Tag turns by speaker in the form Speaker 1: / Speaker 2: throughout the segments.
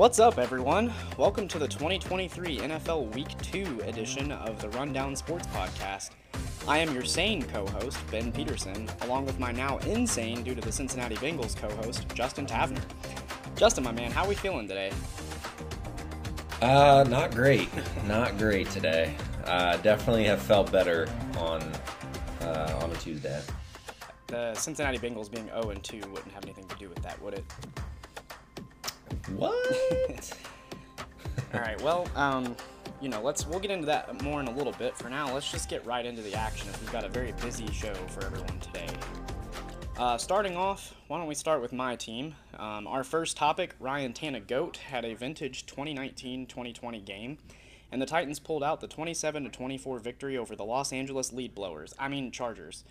Speaker 1: What's up, everyone? Welcome to the 2023 NFL Week 2 edition of the Rundown Sports Podcast. I am your sane co host, Ben Peterson, along with my now insane due to the Cincinnati Bengals co host, Justin Tavner. Justin, my man, how are we feeling today?
Speaker 2: Uh, not great. Not great today. Uh, definitely have felt better on uh, on a Tuesday.
Speaker 1: The Cincinnati Bengals being 0 and 2 wouldn't have anything to do with that, would it?
Speaker 2: What?
Speaker 1: All right. Well, um, you know, let's we'll get into that more in a little bit. For now, let's just get right into the action. As we've got a very busy show for everyone today. Uh, starting off, why don't we start with my team? Um, our first topic, Ryan Tannegoat had a vintage 2019-2020 game, and the Titans pulled out the 27-24 victory over the Los Angeles Lead Blowers. I mean Chargers.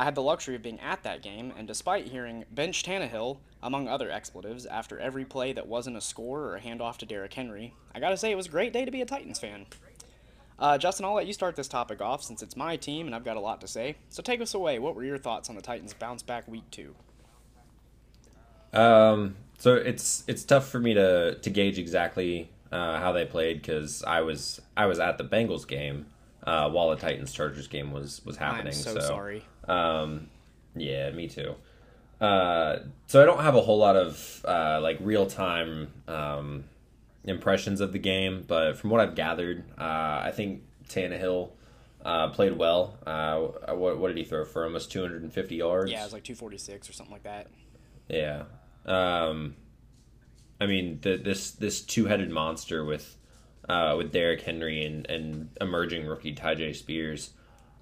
Speaker 1: I had the luxury of being at that game, and despite hearing bench Tannehill, among other expletives, after every play that wasn't a score or a handoff to Derrick Henry, I gotta say it was a great day to be a Titans fan. Uh, Justin, I'll let you start this topic off since it's my team and I've got a lot to say. So take us away. What were your thoughts on the Titans' bounce back week two?
Speaker 2: Um, so it's it's tough for me to to gauge exactly uh, how they played because I was I was at the Bengals game uh, while the Titans Chargers game was was happening.
Speaker 1: I'm so,
Speaker 2: so
Speaker 1: sorry.
Speaker 2: Um, yeah, me too. Uh, so I don't have a whole lot of uh, like real time um, impressions of the game, but from what I've gathered, uh, I think Tannehill uh, played well. Uh, what, what did he throw for almost 250 yards?
Speaker 1: Yeah, it was like 246 or something like that.
Speaker 2: Yeah. Um, I mean, the, this this two headed monster with uh, with Derrick Henry and, and emerging rookie Tyjae Spears.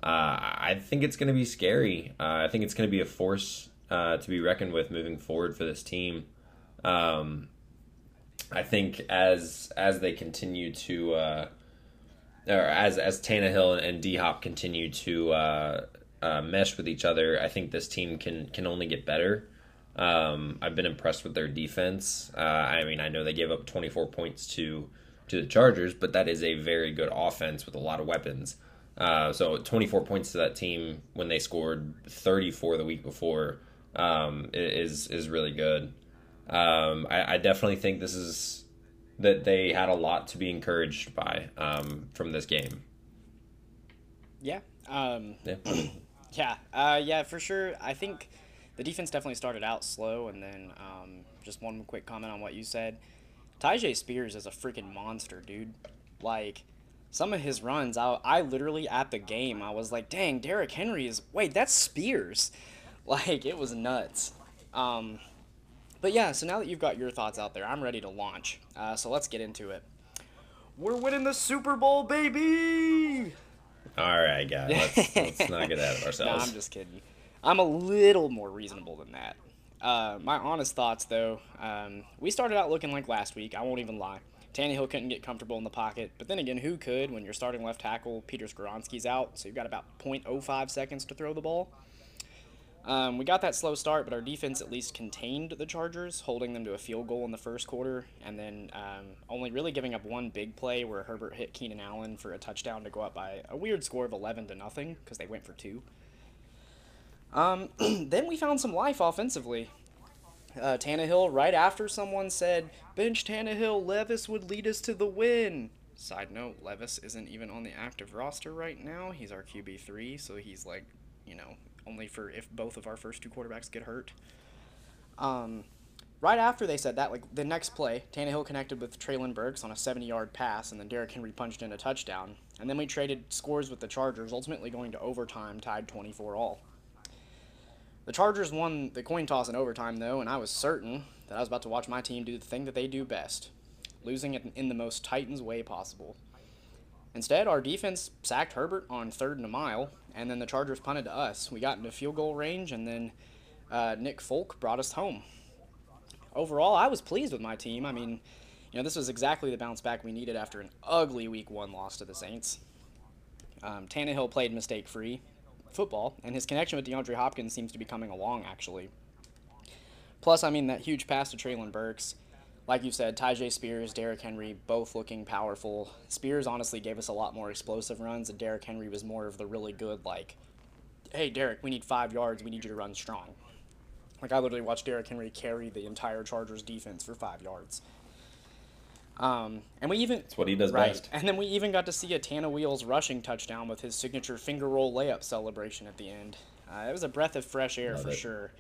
Speaker 2: Uh, I think it's going to be scary. Uh, I think it's going to be a force uh, to be reckoned with moving forward for this team. Um, I think as as they continue to, or as as Tannehill and D Hop continue to uh, mesh with each other, I think this team can can only get better. Um, I've been impressed with their defense. Uh, I mean, I know they gave up 24 points to to the Chargers, but that is a very good offense with a lot of weapons. Uh, so 24 points to that team when they scored 34 the week before um, is is really good. Um, I, I, definitely think this is that they had a lot to be encouraged by um, from this game.
Speaker 1: Yeah. Um,
Speaker 2: yeah.
Speaker 1: yeah. Uh, yeah. For sure. I think the defense definitely started out slow, and then um, just one quick comment on what you said. Tyjae Spears is a freaking monster, dude. Like some of his runs, I, I literally at the game, I was like, dang, Derrick Henry is wait, that's Spears. Like it was nuts. Um, but yeah, so now that you've got your thoughts out there, I'm ready to launch. Uh, so let's get into it. We're winning the Super Bowl, baby!
Speaker 2: All right, guys, let's, let's not get out of ourselves.
Speaker 1: no, I'm just kidding. I'm a little more reasonable than that. Uh, my honest thoughts, though, um, we started out looking like last week. I won't even lie. Tannehill couldn't get comfortable in the pocket, but then again, who could when your starting left tackle Peter Skoronski's out? So you've got about 0.05 seconds to throw the ball. Um, we got that slow start, but our defense at least contained the Chargers, holding them to a field goal in the first quarter, and then um, only really giving up one big play where Herbert hit Keenan Allen for a touchdown to go up by a weird score of 11 to nothing because they went for two. Um, then we found some life offensively. Uh, Tannehill, right after someone said, bench Tannehill, Levis would lead us to the win. Side note, Levis isn't even on the active roster right now. He's our QB3, so he's like, you know, only for if both of our first two quarterbacks get hurt. Um, right after they said that, like the next play, Tannehill connected with Treylon Burks on a 70-yard pass, and then Derrick Henry punched in a touchdown. And then we traded scores with the Chargers, ultimately going to overtime, tied 24 all. The Chargers won the coin toss in overtime, though, and I was certain that I was about to watch my team do the thing that they do best, losing it in the most Titans way possible. Instead, our defense sacked Herbert on third and a mile, and then the Chargers punted to us. We got into field goal range, and then uh, Nick Folk brought us home. Overall, I was pleased with my team. I mean, you know, this was exactly the bounce back we needed after an ugly Week One loss to the Saints. Um, Tannehill played mistake-free football, and his connection with DeAndre Hopkins seems to be coming along actually. Plus, I mean that huge pass to Treylon Burks like you said, Tyjae Spears, Derrick Henry, both looking powerful. Spears honestly gave us a lot more explosive runs, and Derrick Henry was more of the really good, like, hey, Derrick, we need five yards. We need you to run strong. Like, I literally watched Derrick Henry carry the entire Chargers defense for five yards. Um, and we even
Speaker 2: That's what he does
Speaker 1: right,
Speaker 2: best.
Speaker 1: and then we even got to see a Tana Wheels rushing touchdown with his signature finger roll layup celebration at the end. Uh, it was a breath of fresh air
Speaker 2: Love
Speaker 1: for
Speaker 2: it.
Speaker 1: sure.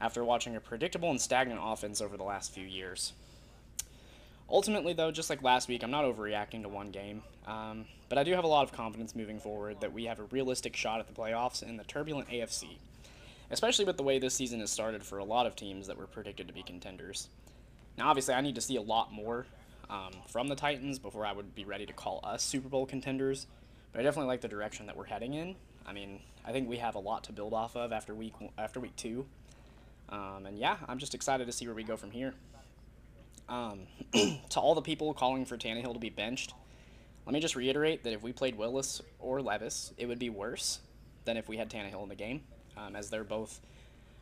Speaker 1: After watching a predictable and stagnant offense over the last few years. Ultimately, though, just like last week, I'm not overreacting to one game. Um, but I do have a lot of confidence moving forward that we have a realistic shot at the playoffs in the turbulent AFC, especially with the way this season has started for a lot of teams that were predicted to be contenders. Now, obviously, I need to see a lot more um, from the Titans before I would be ready to call us Super Bowl contenders. But I definitely like the direction that we're heading in. I mean, I think we have a lot to build off of after week after week two. Um, and yeah, I'm just excited to see where we go from here. Um, to all the people calling for Tannehill to be benched, let me just reiterate that if we played Willis or Levis, it would be worse than if we had Tannehill in the game, um, as they're both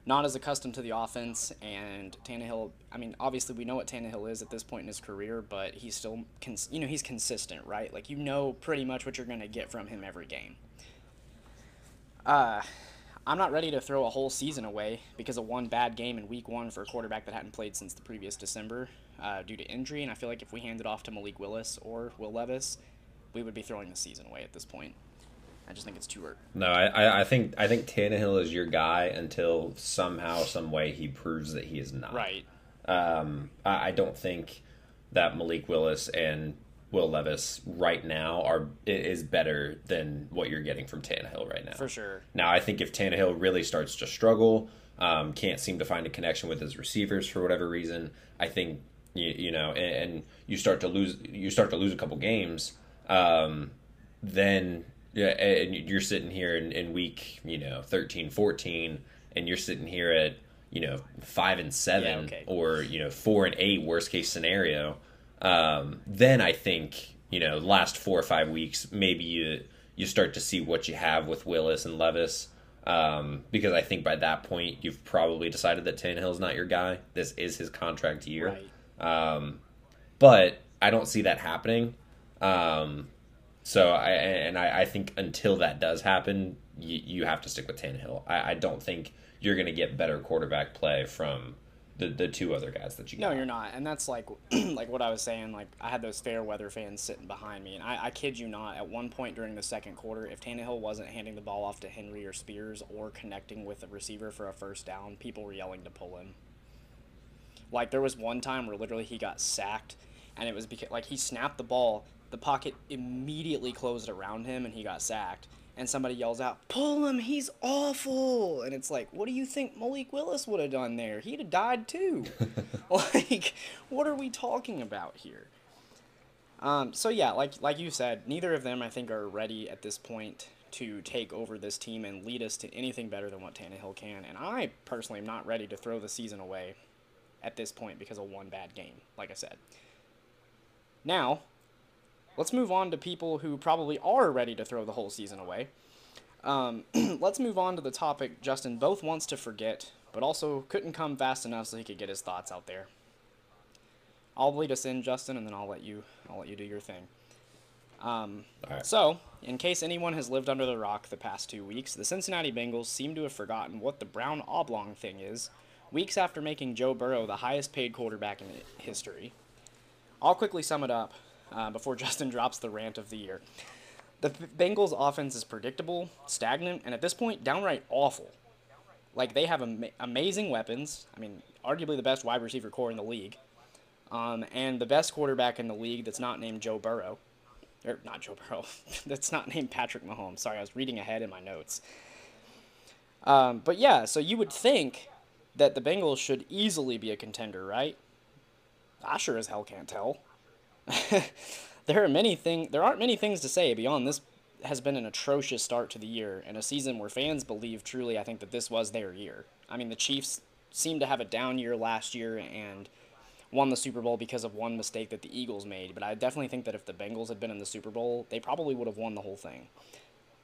Speaker 1: not as accustomed to the offense. And Tannehill, I mean, obviously we know what Tannehill is at this point in his career, but he's still, cons- you know, he's consistent, right? Like you know pretty much what you're going to get from him every game. Uh, I'm not ready to throw a whole season away because of one bad game in week one for a quarterback that hadn't played since the previous December uh, due to injury. And I feel like if we handed off to Malik Willis or Will Levis, we would be throwing the season away at this point. I just think it's too early.
Speaker 2: No, I, I- I think I think Tannehill is your guy until somehow, some way he proves that he is not.
Speaker 1: Right.
Speaker 2: Um, I, I don't think that Malik Willis and Will Levis right now are is better than what you're getting from Tannehill right now.
Speaker 1: For sure.
Speaker 2: Now, I think if Tannehill really starts to struggle, um, can't seem to find a connection with his receivers for whatever reason, I think you, you know, and, and you start to lose, you start to lose a couple games, um, then yeah, and you're sitting here in, in week, you know, 13, 14, and you're sitting here at, you know, five and seven,
Speaker 1: Yeah, okay.
Speaker 2: or you know, four and eight, worst case scenario. Um, then I think you know, last four or five weeks, maybe you you start to see what you have with Willis and Levis. Um, because I think by that point you've probably decided that Tannehill's not your guy. This is his contract year.
Speaker 1: Right.
Speaker 2: Um, but I don't see that happening. Um, so I and I, I think until that does happen, you, you have to stick with Tannehill. I, I don't think you're going to get better quarterback play from the, the two other guys that you
Speaker 1: No,
Speaker 2: got.
Speaker 1: you're not, and that's like like what I was saying. Like I had those fair weather fans sitting behind me, and I, I kid you not. At one point during the second quarter, if Tannehill wasn't handing the ball off to Henry or Spears or connecting with a receiver for a first down, people were yelling to pull him. Like there was one time where literally he got sacked, and it was because like he snapped the ball, the pocket immediately closed around him, and he got sacked. And somebody yells out, "Pull him! He's awful!" And it's like, what do you think Malik Willis would have done there? He'd have died too. like, what are we talking about here? Um, so yeah, like like you said, neither of them I think are ready at this point to take over this team and lead us to anything better than what Tannehill can. And I personally am not ready to throw the season away at this point because of one bad game, like I said. Now, let's move on to people who probably are ready to throw the whole season away. Um, let's move on to the topic Justin both wants to forget, but also couldn't come fast enough so he could get his thoughts out there. I'll lead us in, Justin, and then I'll let you I'll let you do your thing. Um,
Speaker 2: right.
Speaker 1: so, in case anyone has lived under the rock the past two weeks, the Cincinnati Bengals seem to have forgotten what the brown oblong thing is, weeks after making Joe Burrow the highest paid quarterback in history. I'll quickly sum it up uh, before Justin drops the rant of the year. The Bengals' offense is predictable, stagnant, and at this point, downright awful. Like, they have ama- amazing weapons. I mean, arguably the best wide receiver core in the league. Um, and the best quarterback in the league that's not named Joe Burrow. Or, not Joe Burrow. that's not named Patrick Mahomes. Sorry, I was reading ahead in my notes. Um, but yeah, so you would think that the Bengals should easily be a contender, right? I sure as hell can't tell. there are many thing there aren't many things to say beyond this has been an atrocious start to the year and a season where fans believe truly I think that this was their year. I mean the Chiefs seemed to have a down year last year and won the Super Bowl because of one mistake that the Eagles made, but I definitely think that if the Bengals had been in the Super Bowl, they probably would have won the whole thing.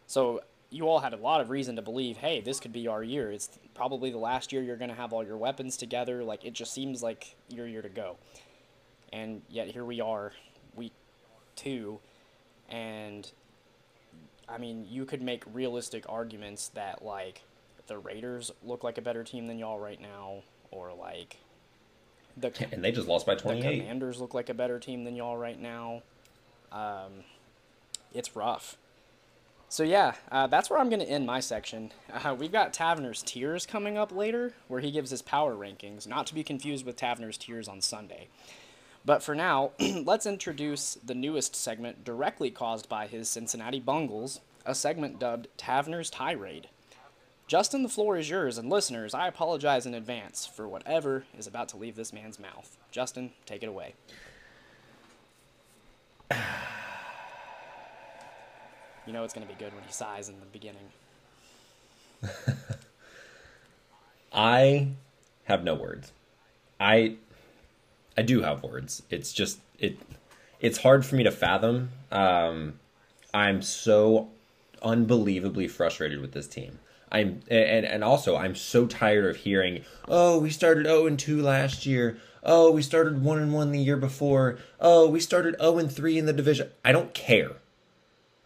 Speaker 1: So you all had a lot of reason to believe, hey, this could be our year. It's probably the last year you're going to have all your weapons together. Like it just seems like your year to go. And yet here we are, week two, and I mean, you could make realistic arguments that like the Raiders look like a better team than y'all right now, or like The
Speaker 2: and they just lost by
Speaker 1: the
Speaker 2: 28.
Speaker 1: Commanders look like a better team than y'all right now. Um, it's rough. So yeah, uh, that's where I'm going to end my section. Uh, we've got Tavner's Tiers coming up later, where he gives his power rankings, not to be confused with Tavner's Tiers on Sunday. But for now, let's introduce the newest segment directly caused by his Cincinnati Bungles, a segment dubbed Tavner's Tirade. Justin, the floor is yours, and listeners, I apologize in advance for whatever is about to leave this man's mouth. Justin, take it away. You know it's going to be good when he sighs in the beginning.
Speaker 2: I have no words. I I do have words. It's just it it's hard for me to fathom. Um, I'm so unbelievably frustrated with this team. I'm and and also I'm so tired of hearing, "Oh, we started 0 and 2 last year. Oh, we started 1 and 1 the year before. Oh, we started 0 and 3 in the division." I don't care.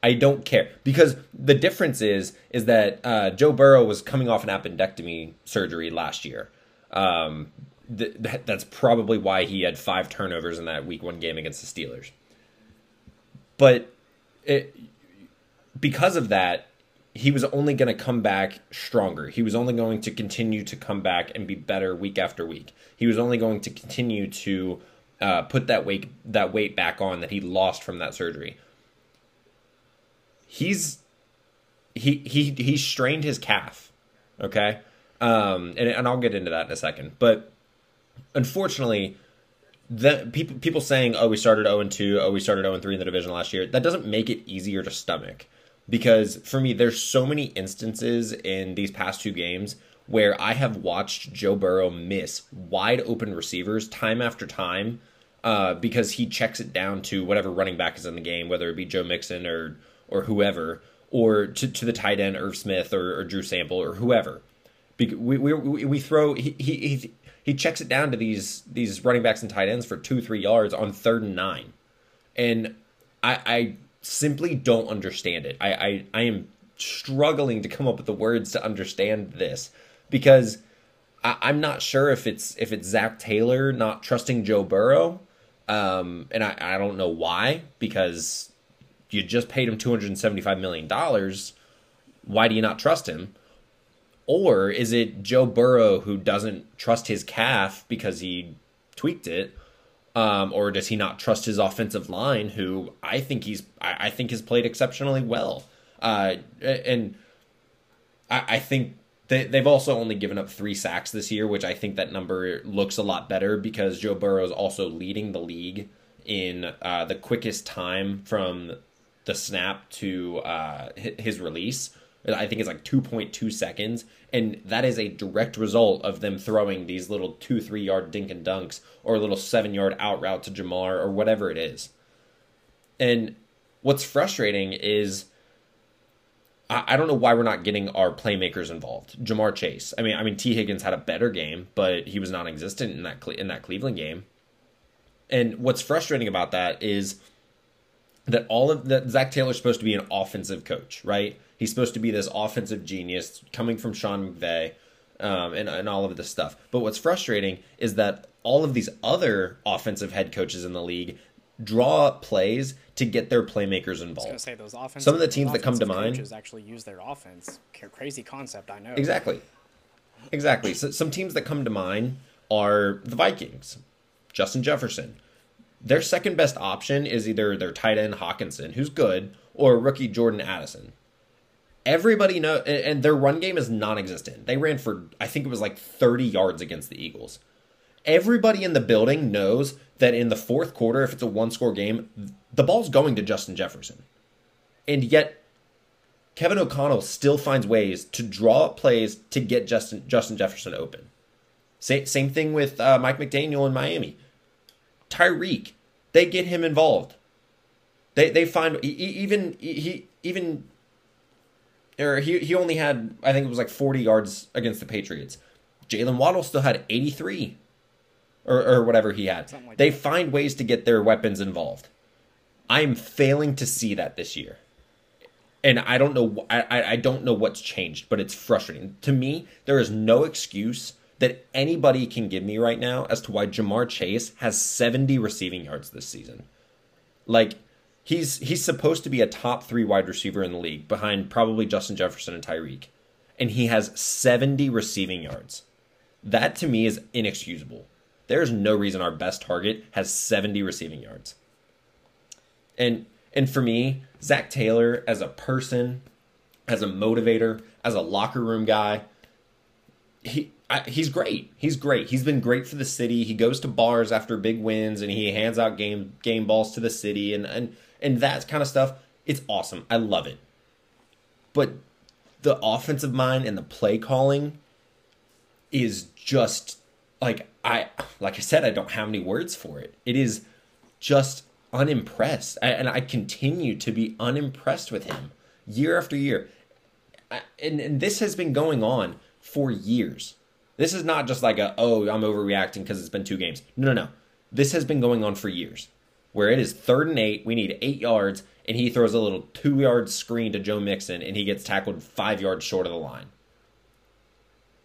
Speaker 2: I don't care because the difference is is that uh, Joe Burrow was coming off an appendectomy surgery last year. Um, th- that's probably why he had five turnovers in that Week One game against the Steelers. But it, because of that, he was only going to come back stronger. He was only going to continue to come back and be better week after week. He was only going to continue to uh, put that weight that weight back on that he lost from that surgery he's he he he strained his calf. Okay, um, and and I'll get into that in a second. But unfortunately, the people people saying, "Oh, we started zero and two. Oh, we started zero and three in the division last year." That doesn't make it easier to stomach. Because for me, there's so many instances in these past two games where I have watched Joe Burrow miss wide open receivers time after time uh, because he checks it down to whatever running back is in the game, whether it be Joe Mixon or or whoever, or to, to the tight end Irv Smith or, or Drew Sample or whoever. We, we, we throw he, he he checks it down to these these running backs and tight ends for two three yards on third and nine, and I I simply don't understand it. I I, I am struggling to come up with the words to understand this because I, I'm not sure if it's if it's Zac Taylor not trusting Joe Burrow, um, and I I don't know why because you just paid him $275 million. Why do you not trust him? Or is it Joe Burrow who doesn't trust his calf because he tweaked it? Um, or does he not trust his offensive line, who I think he's I, I think has played exceptionally well? Uh, and I, I think they, they've also only given up three sacks this year, which I think that number looks a lot better because Joe Burrow is also leading the league in uh, the quickest time from the snap to uh, his release. I think it's like 2.2 seconds. And that is a direct result of them throwing these little two, three yard dink and dunks or a little seven yard out route to Ja'Marr or whatever it is. And what's frustrating is I, don't know why we're not getting our playmakers involved. Ja'Marr Chase. I mean, I mean, Tee Higgins had a better game, but he was non-existent in that in that Cleveland game. And what's frustrating about that is that all of that Zac Taylor's supposed to be an offensive coach, right? He's supposed to be this offensive genius coming from Sean McVay um, and, and all of this stuff. But what's frustrating is that all of these other offensive head coaches in the league draw up plays to get their playmakers involved.
Speaker 1: Say those offensive,
Speaker 2: Some of the teams that come to mind
Speaker 1: actually use their offense. Crazy concept, I know.
Speaker 2: Exactly, exactly. So some teams that come to mind are the Vikings, Justin Jefferson, their second best option is either their tight end Hockenson, who's good, or rookie Jordan Addison. Everybody know, and their run game is non-existent. They ran for I think it was like 30 yards against the Eagles. Everybody in the building knows that in the fourth quarter, if it's a one-score game, the ball's going to Justin Jefferson, and yet Kevin O'Connell still finds ways to draw plays to get Justin Justin Jefferson open. Same, same thing with uh, Mike McDaniel in Miami. Tyreek, they get him involved. They they find even he even or he he only had I think it was like 40 yards against the Patriots. Jaylen Waddle still had 83 or or whatever he had. Like they that. find ways to get their weapons involved. I'm failing to see that this year. And I don't know I, I don't know what's changed, but it's frustrating. To me, there is no excuse that anybody can give me right now as to why Ja'Marr Chase has 70 receiving yards this season. Like he's he's supposed to be a top 3 wide receiver in the league behind probably Justin Jefferson and Tyreek and he has 70 receiving yards. That to me is inexcusable. There's no reason our best target has 70 receiving yards. And and for me, Zac Taylor as a person, as a motivator, as a locker room guy, he I, he's great. He's great. He's been great for the city. He goes to bars after big wins and he hands out game game balls to the city and and and that kind of stuff. It's awesome. I love it. But the offensive mind and the play calling is just like I like I said I don't have any words for it. It is just unimpressed and I continue to be unimpressed with him year after year. And, and this has been going on for years. This is not just like a oh I'm overreacting because it's been two games. No, no, no. This has been going on for years. Where it is third and eight, we need eight yards, and he throws a little two yard screen to Joe Mixon, and he gets tackled five yards short of the line.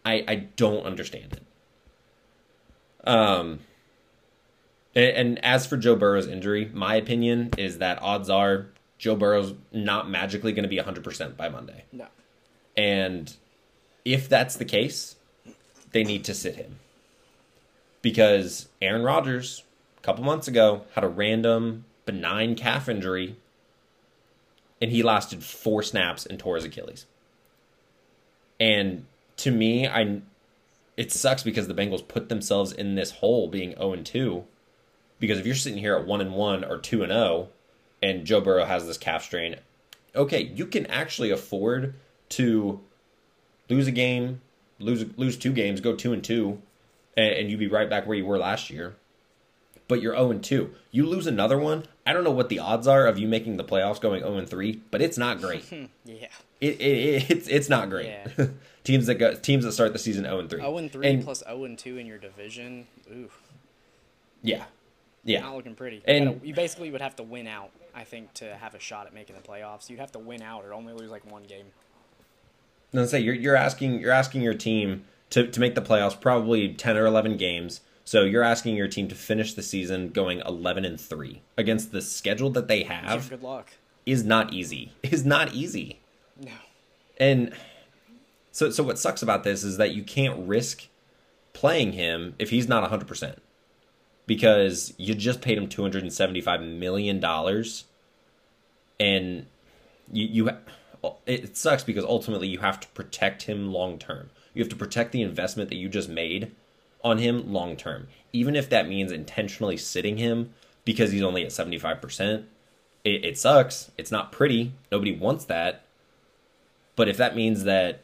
Speaker 2: I I don't understand it. Um. And, and as for Joe Burrow's injury, my opinion is that odds are Joe Burrow's not magically going to be 100% by Monday.
Speaker 1: No.
Speaker 2: And if that's the case, they need to sit him. Because Aaron Rodgers, a couple months ago, had a random benign calf injury, and he lasted four snaps and tore his Achilles. And to me, I it sucks because the Bengals put themselves in this hole being 0 and 2. Because if you're sitting here at 1 and 1 or 2 and 0 and Joe Burrow has this calf strain, okay, you can actually afford to lose a game, lose lose two games, go 2 and 2 and, and you'd be right back where you were last year. But you're 0 and 2. You lose another one, I don't know what the odds are of you making the playoffs going 0 and 3, but it's not great.
Speaker 1: yeah.
Speaker 2: It, it, it's it's not great.
Speaker 1: Yeah.
Speaker 2: teams that go teams that start the season 0 and 3.
Speaker 1: 0 and 3 plus 0 and 2 in your division. Ooh.
Speaker 2: Yeah. Yeah.
Speaker 1: Not looking pretty.
Speaker 2: And-
Speaker 1: you, gotta- you basically would have to win out, I think, to have a shot at making the playoffs. You'd have to win out or only lose like one game.
Speaker 2: Let's say you're you're asking you're asking your team to, to make the playoffs probably 10 or 11 games. So you're asking your team to finish the season going 11 and 3 against the schedule that they have
Speaker 1: good luck.
Speaker 2: is not easy. Is not easy.
Speaker 1: No.
Speaker 2: And so so what sucks about this is that you can't risk playing him if he's not 100% because you just paid him 275 million dollars and you you it sucks because ultimately you have to protect him long term. You have to protect the investment that you just made on him long term. Even if that means intentionally sitting him because he's only at 75%, it, it sucks. It's not pretty. Nobody wants that. But if that means that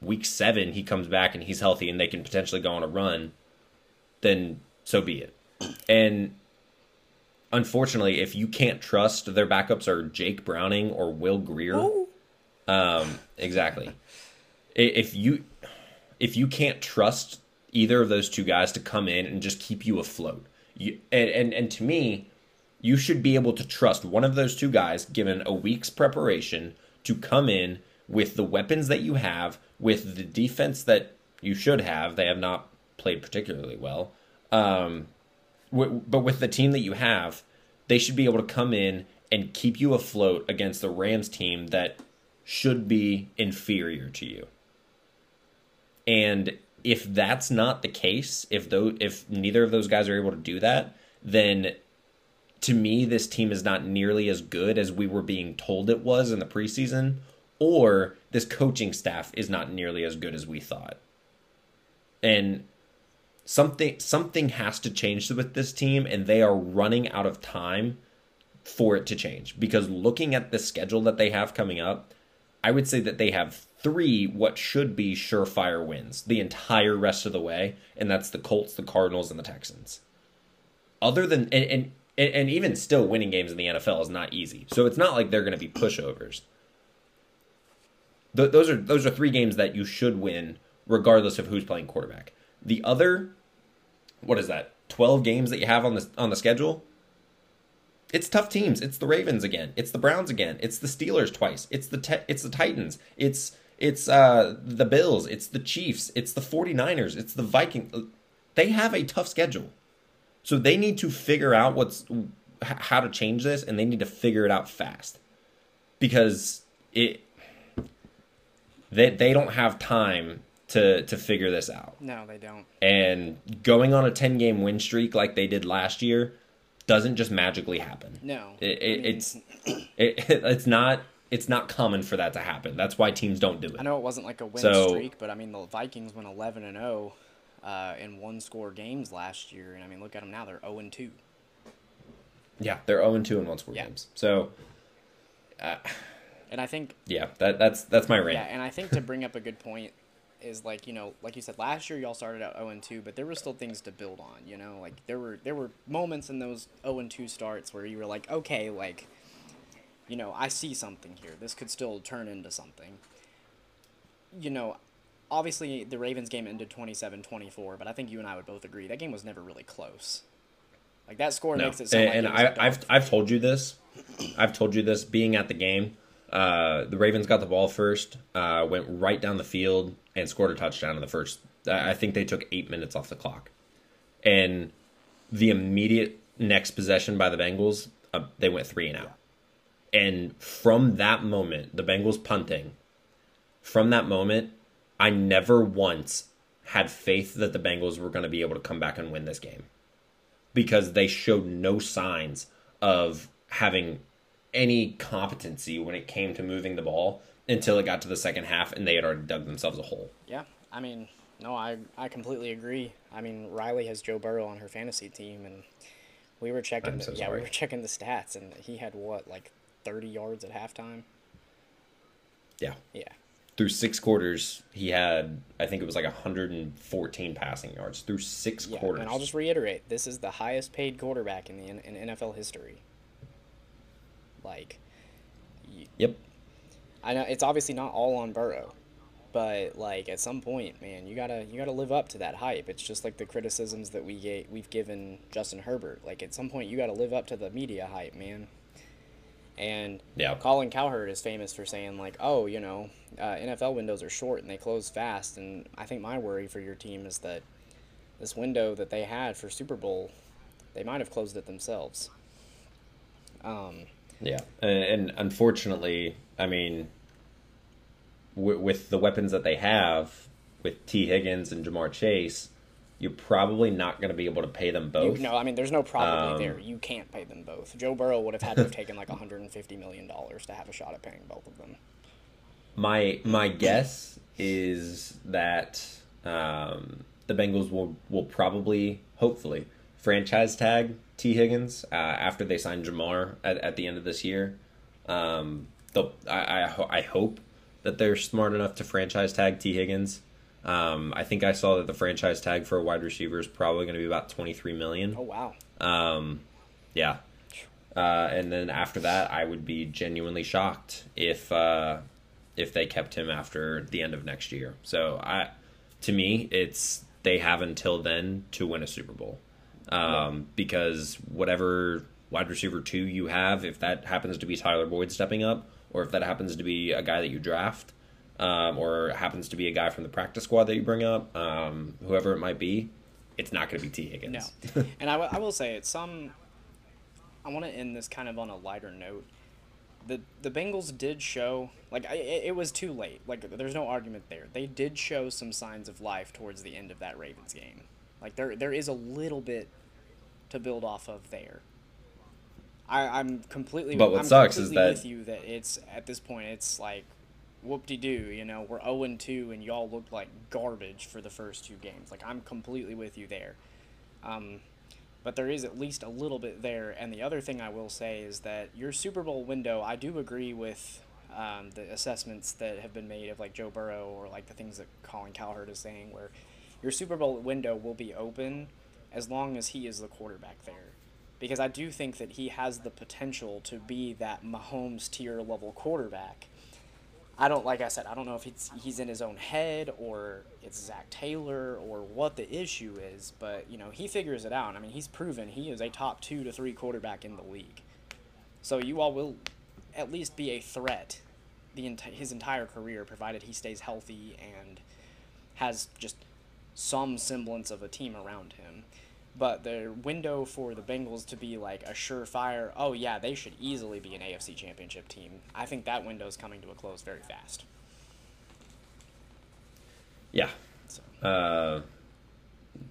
Speaker 2: week seven he comes back and he's healthy and they can potentially go on a run, then so be it. And unfortunately, if you can't trust their backups are Jake Browning or Will Grier, um, exactly. If you if you can't trust either of those two guys to come in and just keep you afloat, you and and, and to me, you should be able to trust one of those two guys, given a week's preparation, to come in with the weapons that you have, with the defense that you should have. They have not played particularly well. Um, w- but with the team that you have, they should be able to come in and keep you afloat against the Rams team that should be inferior to you. And if that's not the case, if though if neither of those guys are able to do that, then to me this team is not nearly as good as we were being told it was in the preseason, or this coaching staff is not nearly as good as we thought. And something something has to change with this team and they are running out of time for it to change because looking at the schedule that they have coming up i would say that they have three what should be surefire wins the entire rest of the way and that's the colts the cardinals and the texans. Other than and and, and even still winning games in the nfl is not easy. So it's not like they're going to be pushovers. Th- those are those are three games that you should win regardless of who's playing quarterback. The other what is that 12 games that you have on the on the schedule? It's tough teams. It's the ravens again. It's the browns again. It's the steelers twice. It's the te- it's the titans. It's it's uh, the Bills, it's the Chiefs, it's the 49ers, it's the Vikings. They have a tough schedule. So they need to figure out what's how to change this and they need to figure it out fast. Because it they they don't have time to to figure this out.
Speaker 1: No, they don't.
Speaker 2: And going on a 10 game win streak like they did last year doesn't just magically happen.
Speaker 1: No.
Speaker 2: It, it, I mean, it's it, it's not it's not common for that to happen. That's why teams don't do it.
Speaker 1: I know it wasn't like a win so, streak, but I mean the Vikings went 11 and 0 uh, in one score games last year and I mean look at them now, they're 0 and 2.
Speaker 2: Yeah, they're 0 and 2 in one score yeah. games. So
Speaker 1: uh, and I think
Speaker 2: yeah, that that's that's my rant.
Speaker 1: Yeah, and I think to bring up a good point is like you know like you said last year y'all started out 0 and 2 but there were still things to build on you know like there were there were moments in those 0 and 2 starts where you were like okay like you know I see something here this could still turn into something you know obviously the Ravens game ended 27-24 but I think you and I would both agree that game was never really close like that score no. makes it sound
Speaker 2: and,
Speaker 1: like
Speaker 2: and I, I've I've told you this I've told you this being at the game uh, the Ravens got the ball first, uh, went right down the field, and scored a touchdown in the first. I think they took eight minutes off the clock, and the immediate next possession by the Bengals, uh, they went three and out. And from that moment, the Bengals punting. From that moment, I never once had faith that the Bengals were going to be able to come back and win this game because they showed no signs of having any competency when it came to moving the ball until it got to the second half and they had already dug themselves a hole.
Speaker 1: Yeah, I mean, no, I I completely agree. I mean, Riley has Joe Burrow on her fantasy team, and we were checking. The, yeah, we were checking the stats, and he had what like thirty yards at halftime.
Speaker 2: Yeah.
Speaker 1: Yeah.
Speaker 2: Through six quarters, he had I think it was like 114 passing yards through six yeah, quarters.
Speaker 1: And I'll just reiterate: this is the highest paid quarterback in the in NFL history. Like,
Speaker 2: yep.
Speaker 1: I know it's obviously not all on Burrow, but like at some point, man, you gotta you gotta live up to that hype. It's just like the criticisms that we get, we've given Justin Herbert. Like at some point, you gotta live up to the media hype, man. And
Speaker 2: yeah.
Speaker 1: Colin Cowherd is famous for saying like, oh, you know, uh, NFL windows are short and they close fast. And I think my worry for your team is that this window that they had for Super Bowl, they might have closed it themselves. Um,
Speaker 2: yeah, and, and unfortunately, I mean, w- with the weapons that they have, with T. Higgins and Ja'Marr Chase, you're probably not going to be able to pay them both.
Speaker 1: You, no, I mean, there's no probably um, there. You can't pay them both. Joe Burrow would have had to have taken like 150 million dollars to have a shot at paying both of them.
Speaker 2: My my guess is that um, the Bengals will will probably, hopefully, franchise tag T Higgins uh, after they sign Ja'Marr at, at the end of this year. Um, I, I, I hope that they're smart enough to franchise tag T Higgins. Um, I think I saw that the franchise tag for a wide receiver is probably going to be about twenty three million.
Speaker 1: Oh wow!
Speaker 2: Um, yeah, uh, and then after that, I would be genuinely shocked if uh, if they kept him after the end of next year. So I, to me, it's they have until then to win a Super Bowl um, because whatever wide receiver two you have, if that happens to be Tyler Boyd stepping up, or if that happens to be a guy that you draft, um, or happens to be a guy from the practice squad that you bring up, um, whoever it might be, it's not going to be T. Higgins.
Speaker 1: No, and I, w- I will say it's some. I want to end this kind of on a lighter note. The the Bengals did show like it, it was too late. Like there's no argument there. They did show some signs of life towards the end of that Ravens game. Like there there is a little bit to build off of there. I, I'm completely.
Speaker 2: But what
Speaker 1: I'm
Speaker 2: sucks is that
Speaker 1: with you that it's at this point it's like, whoop de doo. You know we're zero oh and two and y'all looked like garbage for the first two games. Like I'm completely with you there. Um, but there is at least a little bit there. And the other thing I will say is that your Super Bowl window, I do agree with um, the assessments that have been made of like Joe Burrow or like the things that Colin Cowherd is saying, where your Super Bowl window will be open as long as he is the quarterback there. Because I do think that he has the potential to be that Mahomes tier level quarterback. I don't, like I said, I don't know if he's, he's in his own head or it's Zac Taylor or what the issue is, but, you know, he figures it out. I mean, he's proven he is a top two to three quarterback in the league. So you all will at least be a threat the enti- his entire career, provided he stays healthy and has just some semblance of a team around him. But the window for the Bengals to be like a surefire, oh yeah, they should easily be an AFC Championship team. I think that window is coming to a close very fast.
Speaker 2: Yeah.
Speaker 1: So.
Speaker 2: Uh,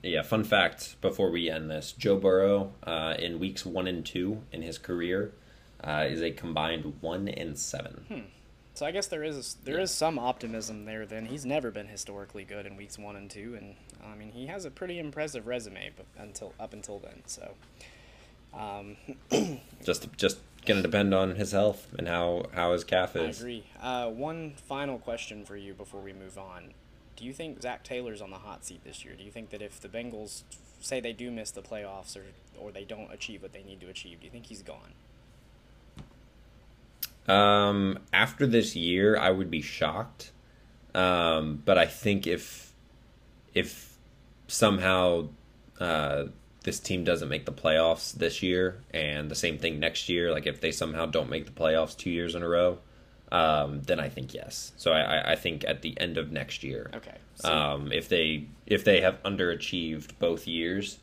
Speaker 2: yeah, fun fact before we end this Joe Burrow uh, in weeks one and two in his career uh, is a combined one and seven.
Speaker 1: Hmm. So I guess there is there is some optimism there. Then he's never been historically good in weeks one and two, and I mean he has a pretty impressive resume, but until up until then. So, um,
Speaker 2: just just gonna depend on his health and how how his calf
Speaker 1: I
Speaker 2: is.
Speaker 1: agree. Uh, one final question for you before we move on: Do you think Zac Taylor's on the hot seat this year? Do you think that if the Bengals say they do miss the playoffs or or they don't achieve what they need to achieve, do you think he's gone?
Speaker 2: Um, after this year, I would be shocked. Um, but I think if if somehow uh, this team doesn't make the playoffs this year, and the same thing next year, like if they somehow don't make the playoffs two years in a row, um, then I think yes. So I, I- I think at the end of next year,
Speaker 1: Okay. So,
Speaker 2: um, if they if they have underachieved both years,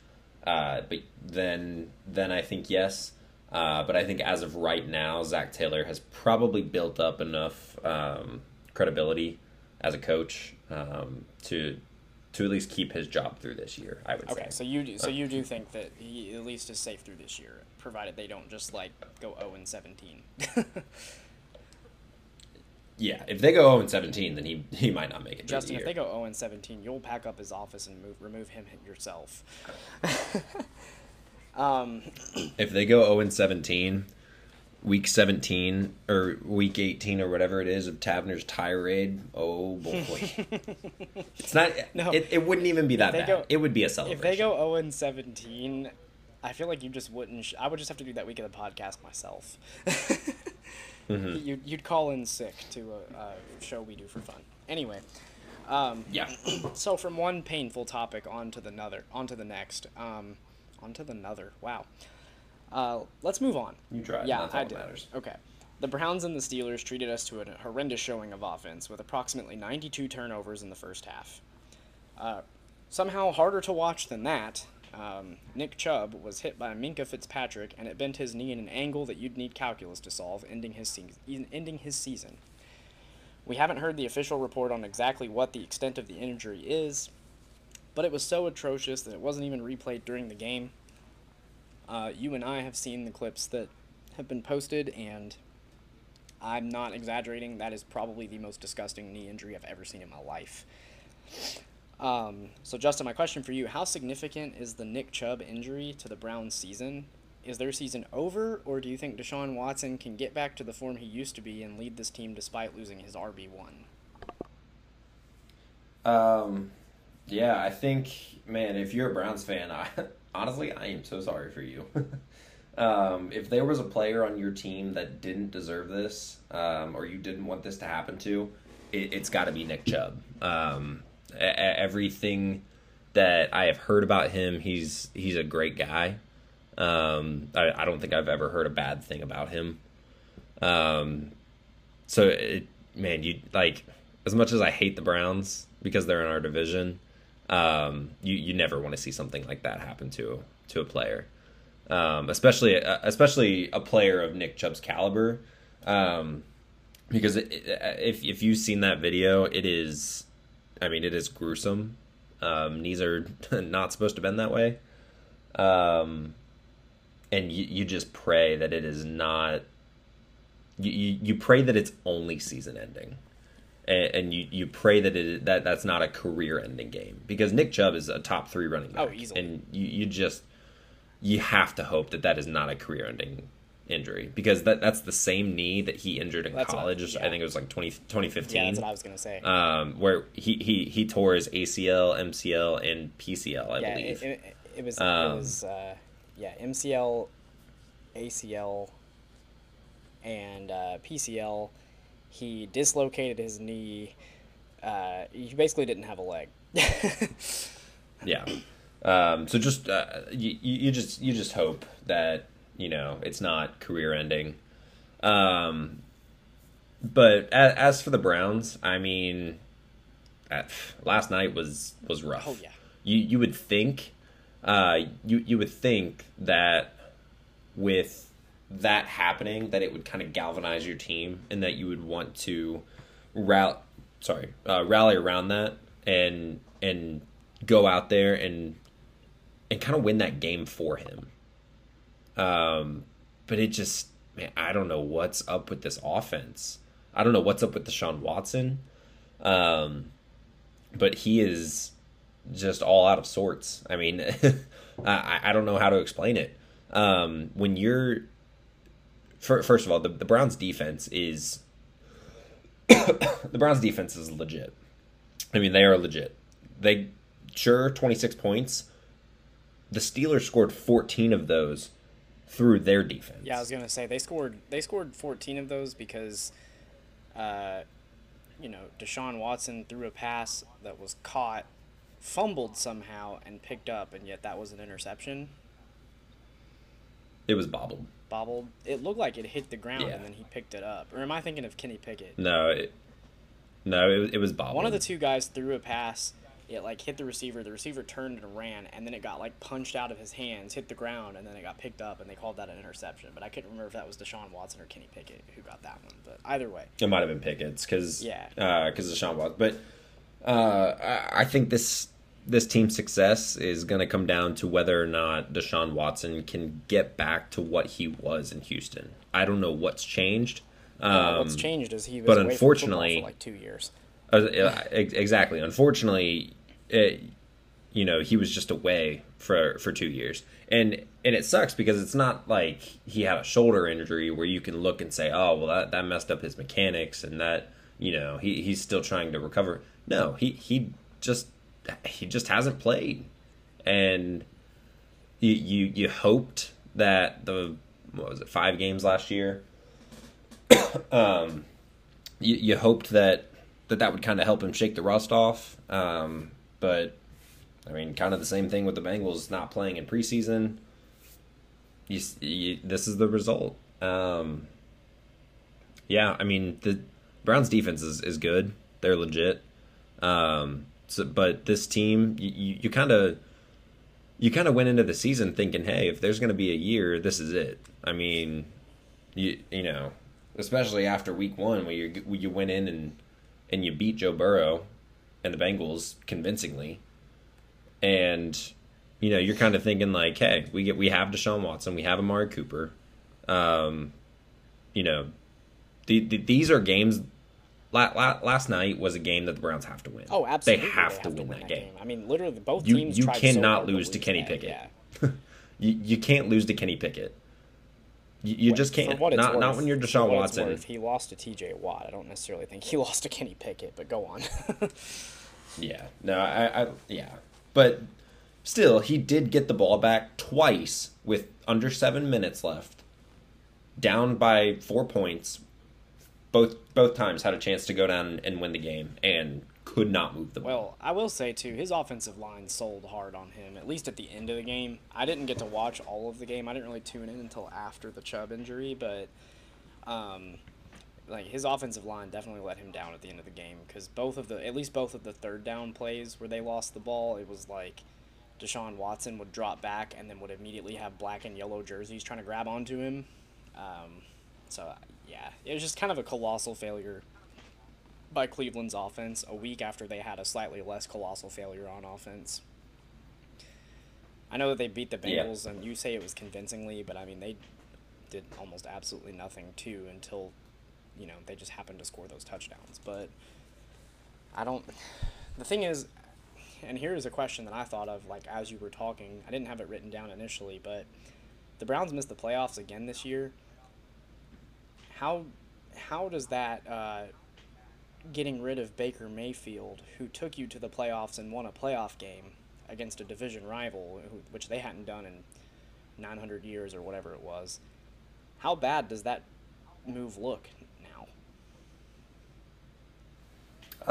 Speaker 2: uh, but then then I think yes. Uh, but I think as of right now, Zac Taylor has probably built up enough um, credibility as a coach um, to to at least keep his job through this year. I would say.
Speaker 1: okay.
Speaker 2: say.
Speaker 1: So you do, so you do think that he at least is safe through this year, provided they don't just like go zero and seventeen.
Speaker 2: Yeah, if they go 0 and 17, then he he might not make it.
Speaker 1: Justin,
Speaker 2: the
Speaker 1: if they go 0 and 17, you'll pack up his office and move, remove him yourself. um,
Speaker 2: if they go 0 and 17, week 17 or week 18 or whatever it is of Tavner's tirade, oh boy. it's not
Speaker 1: No.
Speaker 2: it, it wouldn't even be that bad.
Speaker 1: go-
Speaker 2: it would be a celebration.
Speaker 1: if they go 0 and 17, I feel like you just wouldn't. Sh- I would just have to do that week of the podcast myself.
Speaker 2: Mm-hmm.
Speaker 1: you, you'd call in sick to a, a show we do for fun. Anyway, um,
Speaker 2: yeah.
Speaker 1: so from one painful topic on to the another, on to the next, um, on to the another. Wow. Uh, let's move on.
Speaker 2: You tried.
Speaker 1: Yeah, I did.
Speaker 2: matters.
Speaker 1: Okay. The Browns and the Steelers treated us to a horrendous showing of offense with approximately 92 turnovers in the first half. Uh, somehow harder to watch than that, um, Nick Chubb was hit by Minkah Fitzpatrick and it bent his knee in an angle that you'd need calculus to solve, ending his, se- ending his season. We haven't heard the official report on exactly what the extent of the injury is, but it was so atrocious that it wasn't even replayed during the game. Uh, you and I have seen the clips that have been posted, and I'm not exaggerating. That is probably the most disgusting knee injury I've ever seen in my life. Um, so, Justin, my question for you how significant is the Nick Chubb injury to the Browns season? Is their season over, or do you think Deshaun Watson can get back to the form he used to be and lead this team despite losing his RB1?
Speaker 2: Um, yeah, I think, man, if you're a Browns fan, I honestly, I am so sorry for you. um, if there was a player on your team that didn't deserve this, um, or you didn't want this to happen to, it, it's got to be Nick Chubb. Um, e- e- everything that I have heard about him, he's he's a great guy. Um, I, I don't think I've ever heard a bad thing about him. Um, so it, man, you like as much as I hate the Browns because they're in our division, um, you you never want to see something like that happen to to a player, um, especially uh, especially a player of Nick Chubb's caliber, um, because it, it, if if you've seen that video, it is, I mean, it is gruesome. Um, knees are not supposed to bend that way, um, and you you just pray that it is not. You, you pray that it's only season ending and, and you, you pray that it that that's not a career ending game because Nick Chubb is a top three running back.
Speaker 1: Oh, easily.
Speaker 2: And you, you just you have to hope that that is not a career ending injury because that that's the same knee that he injured in
Speaker 1: That's what-
Speaker 2: college.
Speaker 1: yeah.
Speaker 2: I think it was like 20, 2015.
Speaker 1: Yeah, that's what I was going to say.
Speaker 2: um, where he, he he tore his ACL, MCL, and PCL. I
Speaker 1: yeah,
Speaker 2: believe.
Speaker 1: it, it, it was,
Speaker 2: Um,
Speaker 1: it was uh, yeah, MCL, ACL, and uh, PCL. He dislocated his knee. Uh, he basically didn't have a leg.
Speaker 2: Yeah. Um, so just uh, you, you just you just hope that you know it's not career ending. Um, but as, as for the Browns, I mean, at, last night was was rough.
Speaker 1: Oh, yeah.
Speaker 2: You you would think, uh, you you would think that with that happening, that it would kind of galvanize your team, and that you would want to rally, sorry, uh, rally around that and and go out there and and kind of win that game for him. Um, but it just, man, I don't know what's up with this offense. I don't know what's up with Deshaun Watson. Um, but he is just all out of sorts. I mean, I, I don't know how to explain it. Um, when you're, first of all, the, the Browns defense is, the Browns defense is legit. I mean, they are legit. They, sure, 26 points. The Steelers scored 14 of those through their defense.
Speaker 1: Yeah, I was gonna say they scored they scored 14 of those because, uh, you know, Deshaun Watson threw a pass that was caught, fumbled somehow, and picked up, and yet that was an interception.
Speaker 2: It was bobbled.
Speaker 1: Bobbled. It looked like it hit the ground,
Speaker 2: Yeah.
Speaker 1: and then he picked it up. Or am I thinking of Kenny Pickett?
Speaker 2: No, it, no, it, was- it was bobbled.
Speaker 1: One of the two guys threw a pass. It like hit the receiver. The receiver turned and ran, and then it got like punched out of his hands, hit the ground, and then it got picked up, and they called that an interception. But I couldn't remember if that was Deshaun Watson or Kenny Pickett who got that one. But either way,
Speaker 2: It might have been Pickett's because
Speaker 1: Yeah.
Speaker 2: because of Sean Watson. But uh, I think this this team's success is going to come down to whether or not Deshaun Watson can get back to what he was in Houston. I don't know what's changed. Um,
Speaker 1: what's changed is he was
Speaker 2: but
Speaker 1: away
Speaker 2: unfortunately-
Speaker 1: for like two years.
Speaker 2: Uh, exactly. Unfortunately, it, you know, he was just away for for two years, and and it sucks because it's not like he had a shoulder injury where you can look and say, oh, well, that that messed up his mechanics, and that you know he he's still trying to recover. No, he he just he just hasn't played, and you you you hoped that the what was it five games last year. um, you, you hoped that that that would kind of help him shake the rust off. Um, but I mean, kind of the same thing with the Bengals not playing in preseason. You, you, this is the result. Um, yeah, I mean the Browns defense is, is good. They're legit. Um, so, but this team, you, kind of you kind of went into the season thinking, hey, if there's going to be a year, this is it. I mean, you you know, especially after week one, where you you went in and and you beat Joe Burrow and the Bengals convincingly, and you know you're kind of thinking like, hey, we get we have Deshaun Watson, we have Amari Cooper, um, you know, the, the, these are games. La, la, last night was a game that the Browns have to win.
Speaker 1: Oh, absolutely.
Speaker 2: They have, to, win that game.
Speaker 1: I mean, literally, both
Speaker 2: You
Speaker 1: teams.
Speaker 2: you
Speaker 1: tried so
Speaker 2: cannot
Speaker 1: to
Speaker 2: lose to Kenny
Speaker 1: that,
Speaker 2: Pickett.
Speaker 1: Yeah.
Speaker 2: You you can't lose to Kenny Pickett. You, you just can't.
Speaker 1: what it's
Speaker 2: Not not when you're Deshaun Watson.
Speaker 1: worth, he lost to T.J. Watt. I don't necessarily think he lost to Kenny Pickett, but go on.
Speaker 2: Yeah. No, I, I yeah. But still, he did get the ball back twice with under seven minutes left. Down by four points. Both both times had a chance to go down and win the game and could not move the ball.
Speaker 1: Well, I will say too, his offensive line sold hard on him. At least at the end of the game, I didn't get to watch all of the game. I didn't really tune in until after the Chubb injury, but um, like his offensive line definitely let him down at the end of the game because both of the, at least both of the third down plays where they lost the ball, it was like Deshaun Watson would drop back and then would immediately have black and yellow jerseys trying to grab onto him. Um, so yeah, it was just kind of a colossal failure by Cleveland's offense a week after they had a slightly less colossal failure on offense. I know that they beat the
Speaker 2: Yeah.
Speaker 1: Bengals, and you say it was convincingly, but I mean they did almost absolutely nothing too until you know they just happened to score those touchdowns. But I don't. The thing is, and here is a question that I thought of like as you were talking. I didn't have it written down initially, but the Browns missed the playoffs again this year. How how does that uh, getting rid of Baker Mayfield, who took you to the playoffs and won a playoff game against a division rival, who, which they hadn't done in 900 years or whatever it was, how bad does that move look now?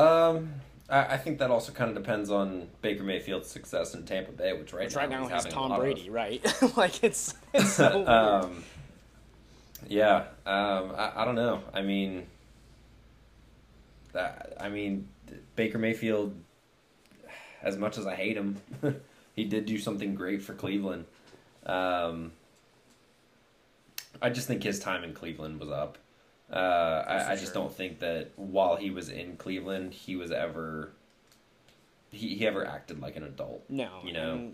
Speaker 2: Um, I, I think that also kind of depends on Baker Mayfield's success in Tampa Bay, which right
Speaker 1: Which
Speaker 2: now
Speaker 1: right now
Speaker 2: he's
Speaker 1: has Tom
Speaker 2: lot of.
Speaker 1: Brady, right? like it's, it's so
Speaker 2: um, yeah, um, I, I don't know. I mean, that I mean, Baker Mayfield. As much as I hate him, he did do something great for Cleveland. Um, I just think his time in Cleveland was up. Uh, I, I just
Speaker 1: sure.
Speaker 2: don't think that while he was in Cleveland, he was ever he, he ever acted like an adult.
Speaker 1: No,
Speaker 2: You know?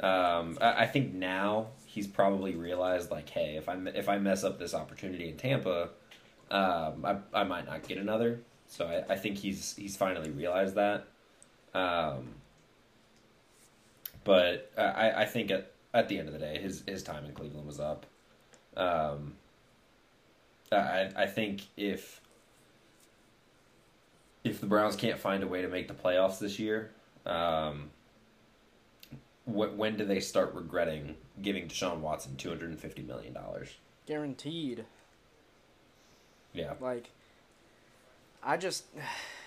Speaker 2: Um, I, I think now he's probably realized like, hey, if I if I mess up this opportunity in Tampa, um, I I might not get another. So I, I think he's he's finally realized that. Um, but I, I think at at the end of the day, his his time in Cleveland was up. Um, I I think if if the Browns can't find a way to make the playoffs this year, um, wh- when do they start regretting giving Deshaun Watson two hundred and fifty million dollars?
Speaker 1: guaranteed.
Speaker 2: Yeah,
Speaker 1: Like, I just,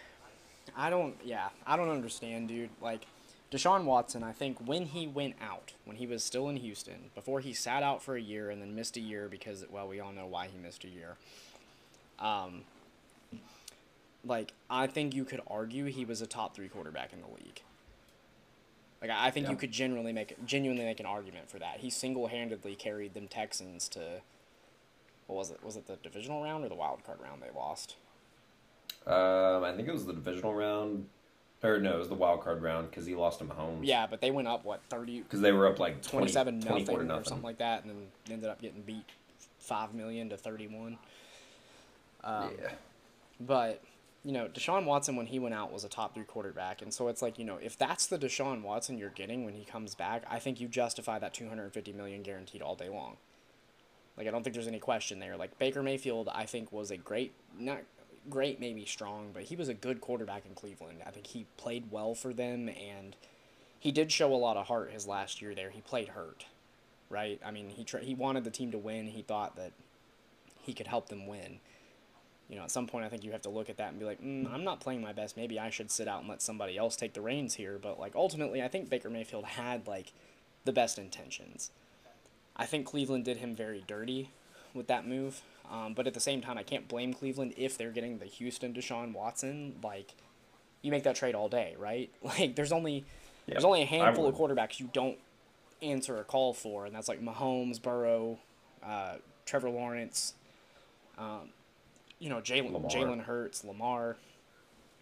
Speaker 1: I don't, yeah, I don't understand, dude. Like, Deshaun Watson, I think when he went out, when he was still in Houston, before he sat out for a year and then missed a year because, well, we all know why he missed a year. Um, like, I think you could argue he was a top three quarterback in the league. Like, I think you could genuinely make genuinely make an argument for that. He single handedly carried them Texans to what was it? Was it the divisional round or the wild card round they lost?
Speaker 2: um, I think it was the divisional round, or no, it was the wild card round because he lost to Mahomes.
Speaker 1: Yeah, but they went up what 30
Speaker 2: because they were up like 20,
Speaker 1: 27
Speaker 2: 24
Speaker 1: nothing, or something like that and then ended up getting beat 5 million to 31. Um,
Speaker 2: yeah,
Speaker 1: But, you know, Deshaun Watson, when he went out, was a top three quarterback. And so it's like, you know, if that's the Deshaun Watson you're getting when he comes back, I think you justify that 250 million guaranteed all day long. Like, I don't think there's any question there. Like, Baker Mayfield, I think, was a great, not great, maybe strong, but he was a good quarterback in Cleveland. I think he played well for them, and he did show a lot of heart his last year there. He played hurt, right? I mean, he, tra- he wanted the team to win. He thought that he could help them win you know, at some point, I think you have to look at that and be like, mm, I'm not playing my best. Maybe I should sit out and let somebody else take the reins here. But like ultimately, I think Baker Mayfield had like the best intentions. I think Cleveland did him very dirty with that move. Um, but at the same time, I can't blame Cleveland if they're getting the Houston Deshaun Watson. Like, you make that trade all day, right? Like, there's only there's only a handful of quarterbacks you don't answer a call for, and that's like Mahomes, Burrow, uh, Trevor Lawrence, um, you know, Jalen. Jalen Hurts, Lamar.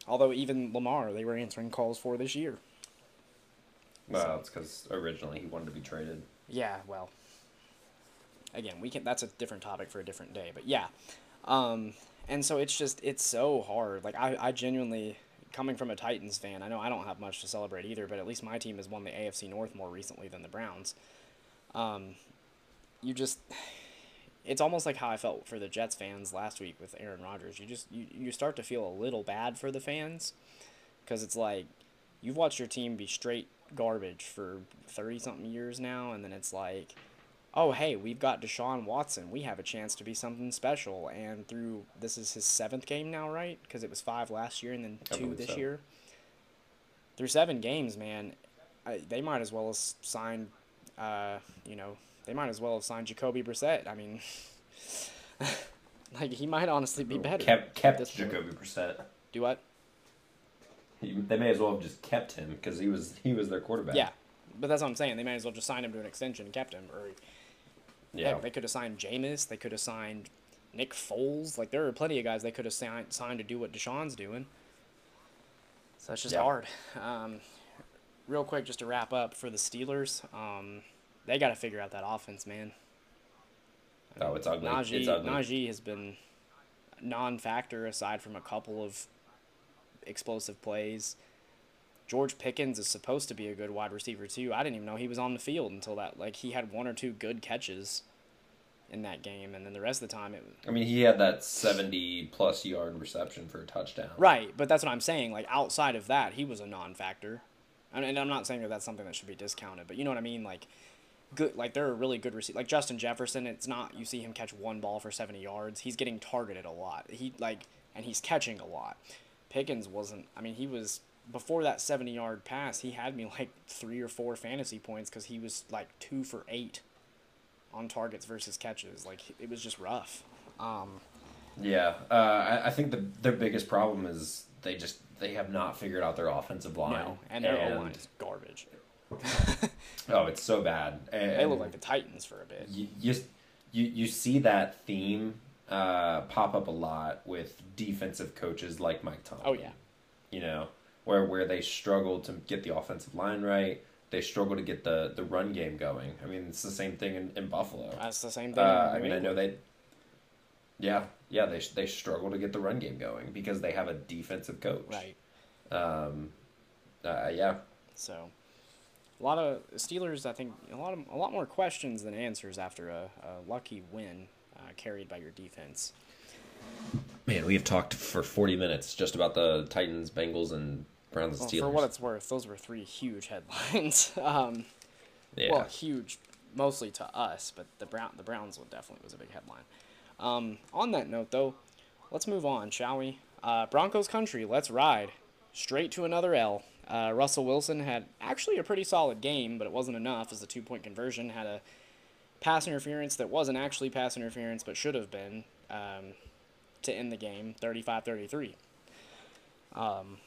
Speaker 1: Although even Lamar, they were answering calls for this year.
Speaker 2: well, it's because originally he wanted to be traded.
Speaker 1: Yeah, well. Again, we can. That's a different topic for a different day, but yeah. Um, and so it's just it's so hard. Like I, I genuinely, coming from a Titans fan, I know I don't have much to celebrate either, but at least my team has won the AFC North more recently than the Browns. Um, you just, it's almost like how I felt for the Jets fans last week with Aaron Rodgers. You just you, you start to feel a little bad for the fans, because it's like you've watched your team be straight garbage for 30 something years now and then it's like oh hey we've got Deshaun Watson we have a chance to be something special and through this is his seventh game now right because it was five last year and then two this
Speaker 2: so.
Speaker 1: year through seven games man I, they might as well have signed uh, you know they might as well have signed Jacoby Brissett I mean like he might honestly be better
Speaker 2: Kept kept
Speaker 1: this point.
Speaker 2: Jacoby Brissett.
Speaker 1: do what
Speaker 2: He, they may as well have just kept him because he was he was their quarterback.
Speaker 1: Yeah, but that's what I'm saying. They might as well just sign him to an extension and kept him. Or
Speaker 2: yeah.
Speaker 1: heck, they could have signed Jameis. They could have signed Nick Foles. Like there are plenty of guys they could have signed signed to do what Deshaun's doing. So it's just
Speaker 2: Yeah.
Speaker 1: hard. Um, real quick, just to wrap up for the Steelers, um, they got to figure out that offense, man.
Speaker 2: Oh, it's ugly.
Speaker 1: Najee,
Speaker 2: it's ugly.
Speaker 1: Najee has been non-factor aside from a couple of explosive plays. George Pickens is supposed to be a good wide receiver too. I didn't even know he was on the field until that. Like he had one or two good catches in that game, and then the rest of the time it
Speaker 2: I mean, he had that seventy plus yard reception for a touchdown.
Speaker 1: right. But that's what I'm saying. Like outside of that, he was a non-factor. And, and I'm not saying that that's something that should be discounted, but you know what I mean. Like good, like they're a really good receiver. Like Justin Jefferson, it's not you see him catch one ball for 70 yards. He's getting targeted a lot. He like and he's catching a lot. Pickens wasn't. I mean, he was before that 70 yard pass. He had me like three or four fantasy points because he was like two for eight on targets versus catches. Like it was just rough. Um,
Speaker 2: Yeah, uh, I, I think the their biggest problem is they just they have not figured out their offensive line.
Speaker 1: No, and their O line is garbage.
Speaker 2: Oh, it's so bad. And
Speaker 1: they look like the Titans for a bit.
Speaker 2: You you you, you see that theme uh, pop up a lot with defensive coaches like Mike Tomlin.
Speaker 1: Oh yeah,
Speaker 2: you know where where they struggle to get the offensive line right. They struggle to get the, the run game going. I mean, it's the same thing in, in Buffalo.
Speaker 1: That's the same thing.
Speaker 2: Uh, I mean, I know they. Yeah, yeah, they they struggle to get the run game going because they have a defensive coach.
Speaker 1: Right.
Speaker 2: Um. Uh, yeah.
Speaker 1: So, a lot of Steelers. I think a lot of a lot more questions than answers after a, a lucky win uh, carried by your defense.
Speaker 2: Man, we have talked for forty minutes just about the Titans, Bengals, and Browns and
Speaker 1: well,
Speaker 2: Steelers.
Speaker 1: For what it's worth, those were three huge headlines. um,
Speaker 2: yeah.
Speaker 1: Well, huge, mostly to us, but the Brown the Browns one definitely was a big headline. Um, on that note, though, let's move on, shall we? Uh, Broncos country, let's ride. Straight to another L. Uh, Russell Wilson had actually a pretty solid game, but it wasn't enough as a two point conversion. Had a pass interference that wasn't actually pass interference, but should have been um, to end the game 35 33. Um,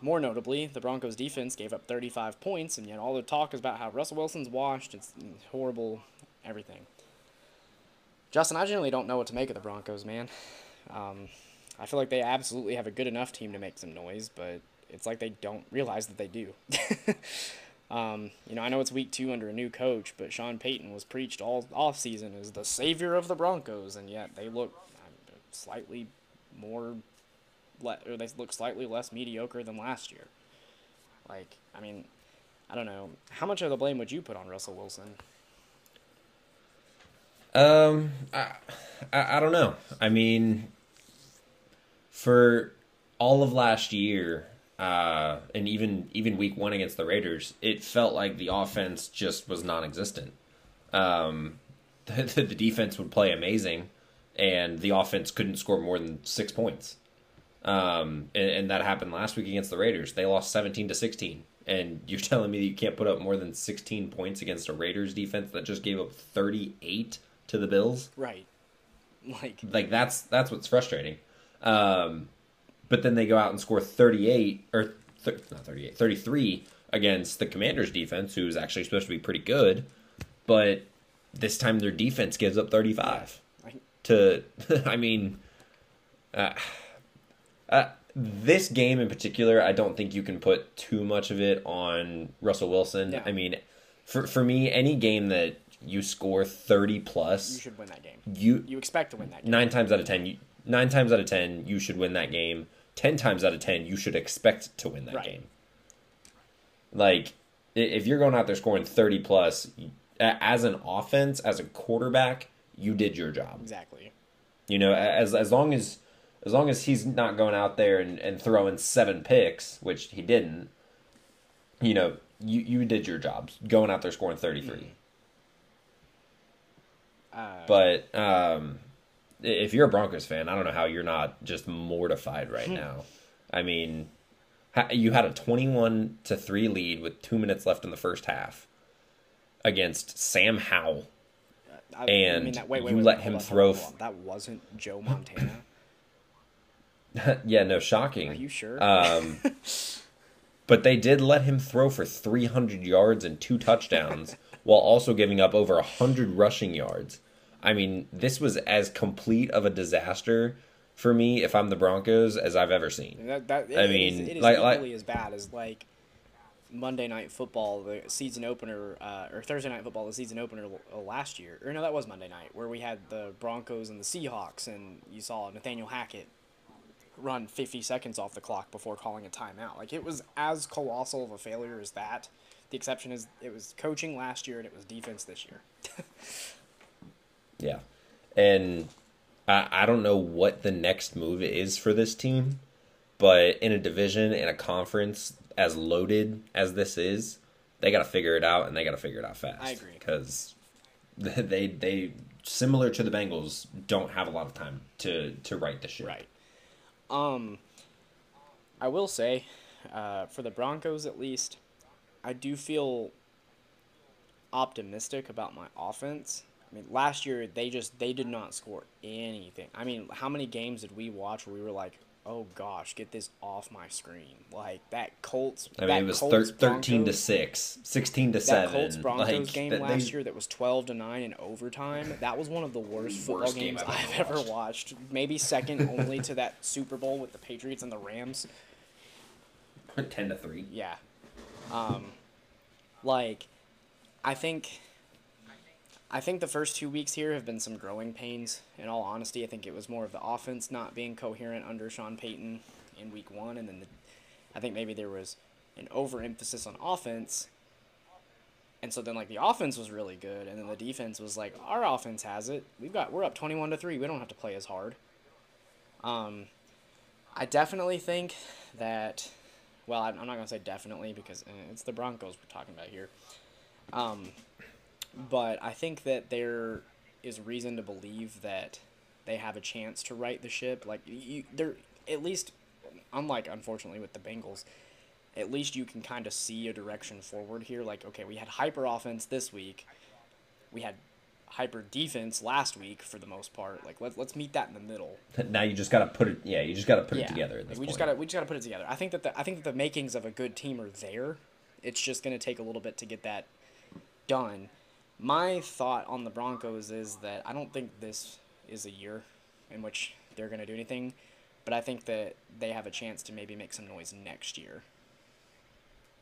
Speaker 1: more notably, the Broncos defense gave up 35 points, and yet all the talk is about how Russell Wilson's washed, it's horrible, everything. Justin, I generally don't know what to make of the Broncos, man. Um, I feel like they absolutely have a good enough team to make some noise, but it's like they don't realize that they do. um, you know, I know it's week two under a new coach, but Sean Payton was preached all off season as the savior of the Broncos, and yet they look um, slightly more, le- or they look slightly less mediocre than last year. Like, I mean, I don't know. How much of the blame would you put on Russell Wilson?
Speaker 2: Um, I, I, I don't know. I mean, for all of last year, uh, and even even week one against the Raiders, it felt like the offense just was non-existent. Um, the, the defense would play amazing, and the offense couldn't score more than six points. Um, and, and that happened last week against the Raiders. They lost seventeen to sixteen. And you're telling me that you can't put up more than 16 points against a Raiders defense that just gave up 38 to the Bills.
Speaker 1: Right. Like
Speaker 2: like that's that's what's frustrating. Um, but then they go out and score 38 or th- not 38, 33 against the Commanders defense who's actually supposed to be pretty good, but this time their defense gives up 35 to I mean uh, uh, this game in particular, I don't think you can put too much of it on Russell Wilson.
Speaker 1: Yeah.
Speaker 2: I mean, for for me, any game that you score 30 plus,
Speaker 1: you should win that game.
Speaker 2: you
Speaker 1: You expect to win that game.
Speaker 2: nine times out of ten, you, nine times out of ten, you should win that game. Ten times out of ten, you should expect to win that
Speaker 1: Right.
Speaker 2: game. Like, if you're going out there scoring thirty plus, as an offense, as a quarterback, you did your job.
Speaker 1: Exactly.
Speaker 2: You know, as as long as as long as he's not going out there and, and throwing seven picks, which he didn't, you know, you, you did your job going out there scoring thirty three.
Speaker 1: Uh,
Speaker 2: But um, if you're a Broncos fan, I don't know how you're not just mortified right now. I mean, you had a 21 to 3 lead with 2 minutes left in the first half against Sam Howell.
Speaker 1: I,
Speaker 2: and
Speaker 1: that, wait, wait,
Speaker 2: you
Speaker 1: wait,
Speaker 2: let him
Speaker 1: on,
Speaker 2: throw
Speaker 1: hold on, hold on. That wasn't Joe Montana.
Speaker 2: yeah, no, shocking.
Speaker 1: Are you sure?
Speaker 2: Um, but they did let him throw for 300 yards and two touchdowns while also giving up over 100 rushing yards. I mean, this was as complete of a disaster for me if I'm the Broncos as I've ever seen.
Speaker 1: that, that,
Speaker 2: I
Speaker 1: it is-
Speaker 2: mean,
Speaker 1: it is
Speaker 2: like-
Speaker 1: equally
Speaker 2: like-
Speaker 1: as bad as like Monday Night Football, the season opener, uh, or Thursday Night Football, the season opener uh, last year. Or no, that was Monday night, where we had the Broncos and the Seahawks, and you saw Nathaniel Hackett run 50 seconds off the clock before calling a timeout. Like, it was as colossal of a failure as that. The exception is it was coaching last year and it was defense this year.
Speaker 2: Yeah. And I, I don't know what the next move is for this team, but in a division, in a conference as loaded as this is, they got to figure it out and they got to figure it out fast.
Speaker 1: I agree.
Speaker 2: Because they, they, similar to the Bengals, don't have a lot of time to, to right the ship.
Speaker 1: Right. Um, I will say, uh, for the Broncos at least, I do feel optimistic about my offense I mean, last year they just they did not score anything. I mean, how many games did we watch where we were like, "Oh gosh, get this off my screen!" Like that Colts.
Speaker 2: I mean,
Speaker 1: that
Speaker 2: it was
Speaker 1: Colts
Speaker 2: thir- 13 to
Speaker 1: Broncos-
Speaker 2: 6, 16 to
Speaker 1: That
Speaker 2: 7.
Speaker 1: Colts Broncos
Speaker 2: like,
Speaker 1: game
Speaker 2: that
Speaker 1: last
Speaker 2: they-
Speaker 1: year that was twelve to nine in overtime. That was one of the worst football
Speaker 2: Worst game
Speaker 1: games
Speaker 2: I've
Speaker 1: I've
Speaker 2: ever
Speaker 1: ever watched. Maybe second only to that Super Bowl with the Patriots and the Rams.
Speaker 2: 10 to 3.
Speaker 1: Yeah. Um, like, I think. I think the first two weeks here have been some growing pains. In all honesty, I think it was more of the offense not being coherent under Sean Payton in week one, and then the, I think maybe there was an overemphasis on offense. And so then, like the offense was really good, and then the defense was like, our offense has it. We've got we're up twenty one to three. We don't have to play as hard. Um, I definitely think that well, I'm not gonna say definitely because eh, it's the Broncos we're talking about here. Um, but I think that there is reason to believe that they have a chance to right the ship. Like you, they're at least, unlike unfortunately with the Bengals, at least you can kind of see a direction forward here. Like okay, we had hyper offense this week, we had hyper defense last week for the most part. Like let let's meet that in the middle.
Speaker 2: Now you just got to put it yeah, you just got to put
Speaker 1: Yeah.
Speaker 2: it together
Speaker 1: we just gotta we just gotta put it together. I think that the I think that the makings of a good team are there. It's just gonna take a little bit to get that done. My thought on the Broncos is that I don't think this is a year in which they're gonna do anything, but I think that they have a chance to maybe make some noise next year.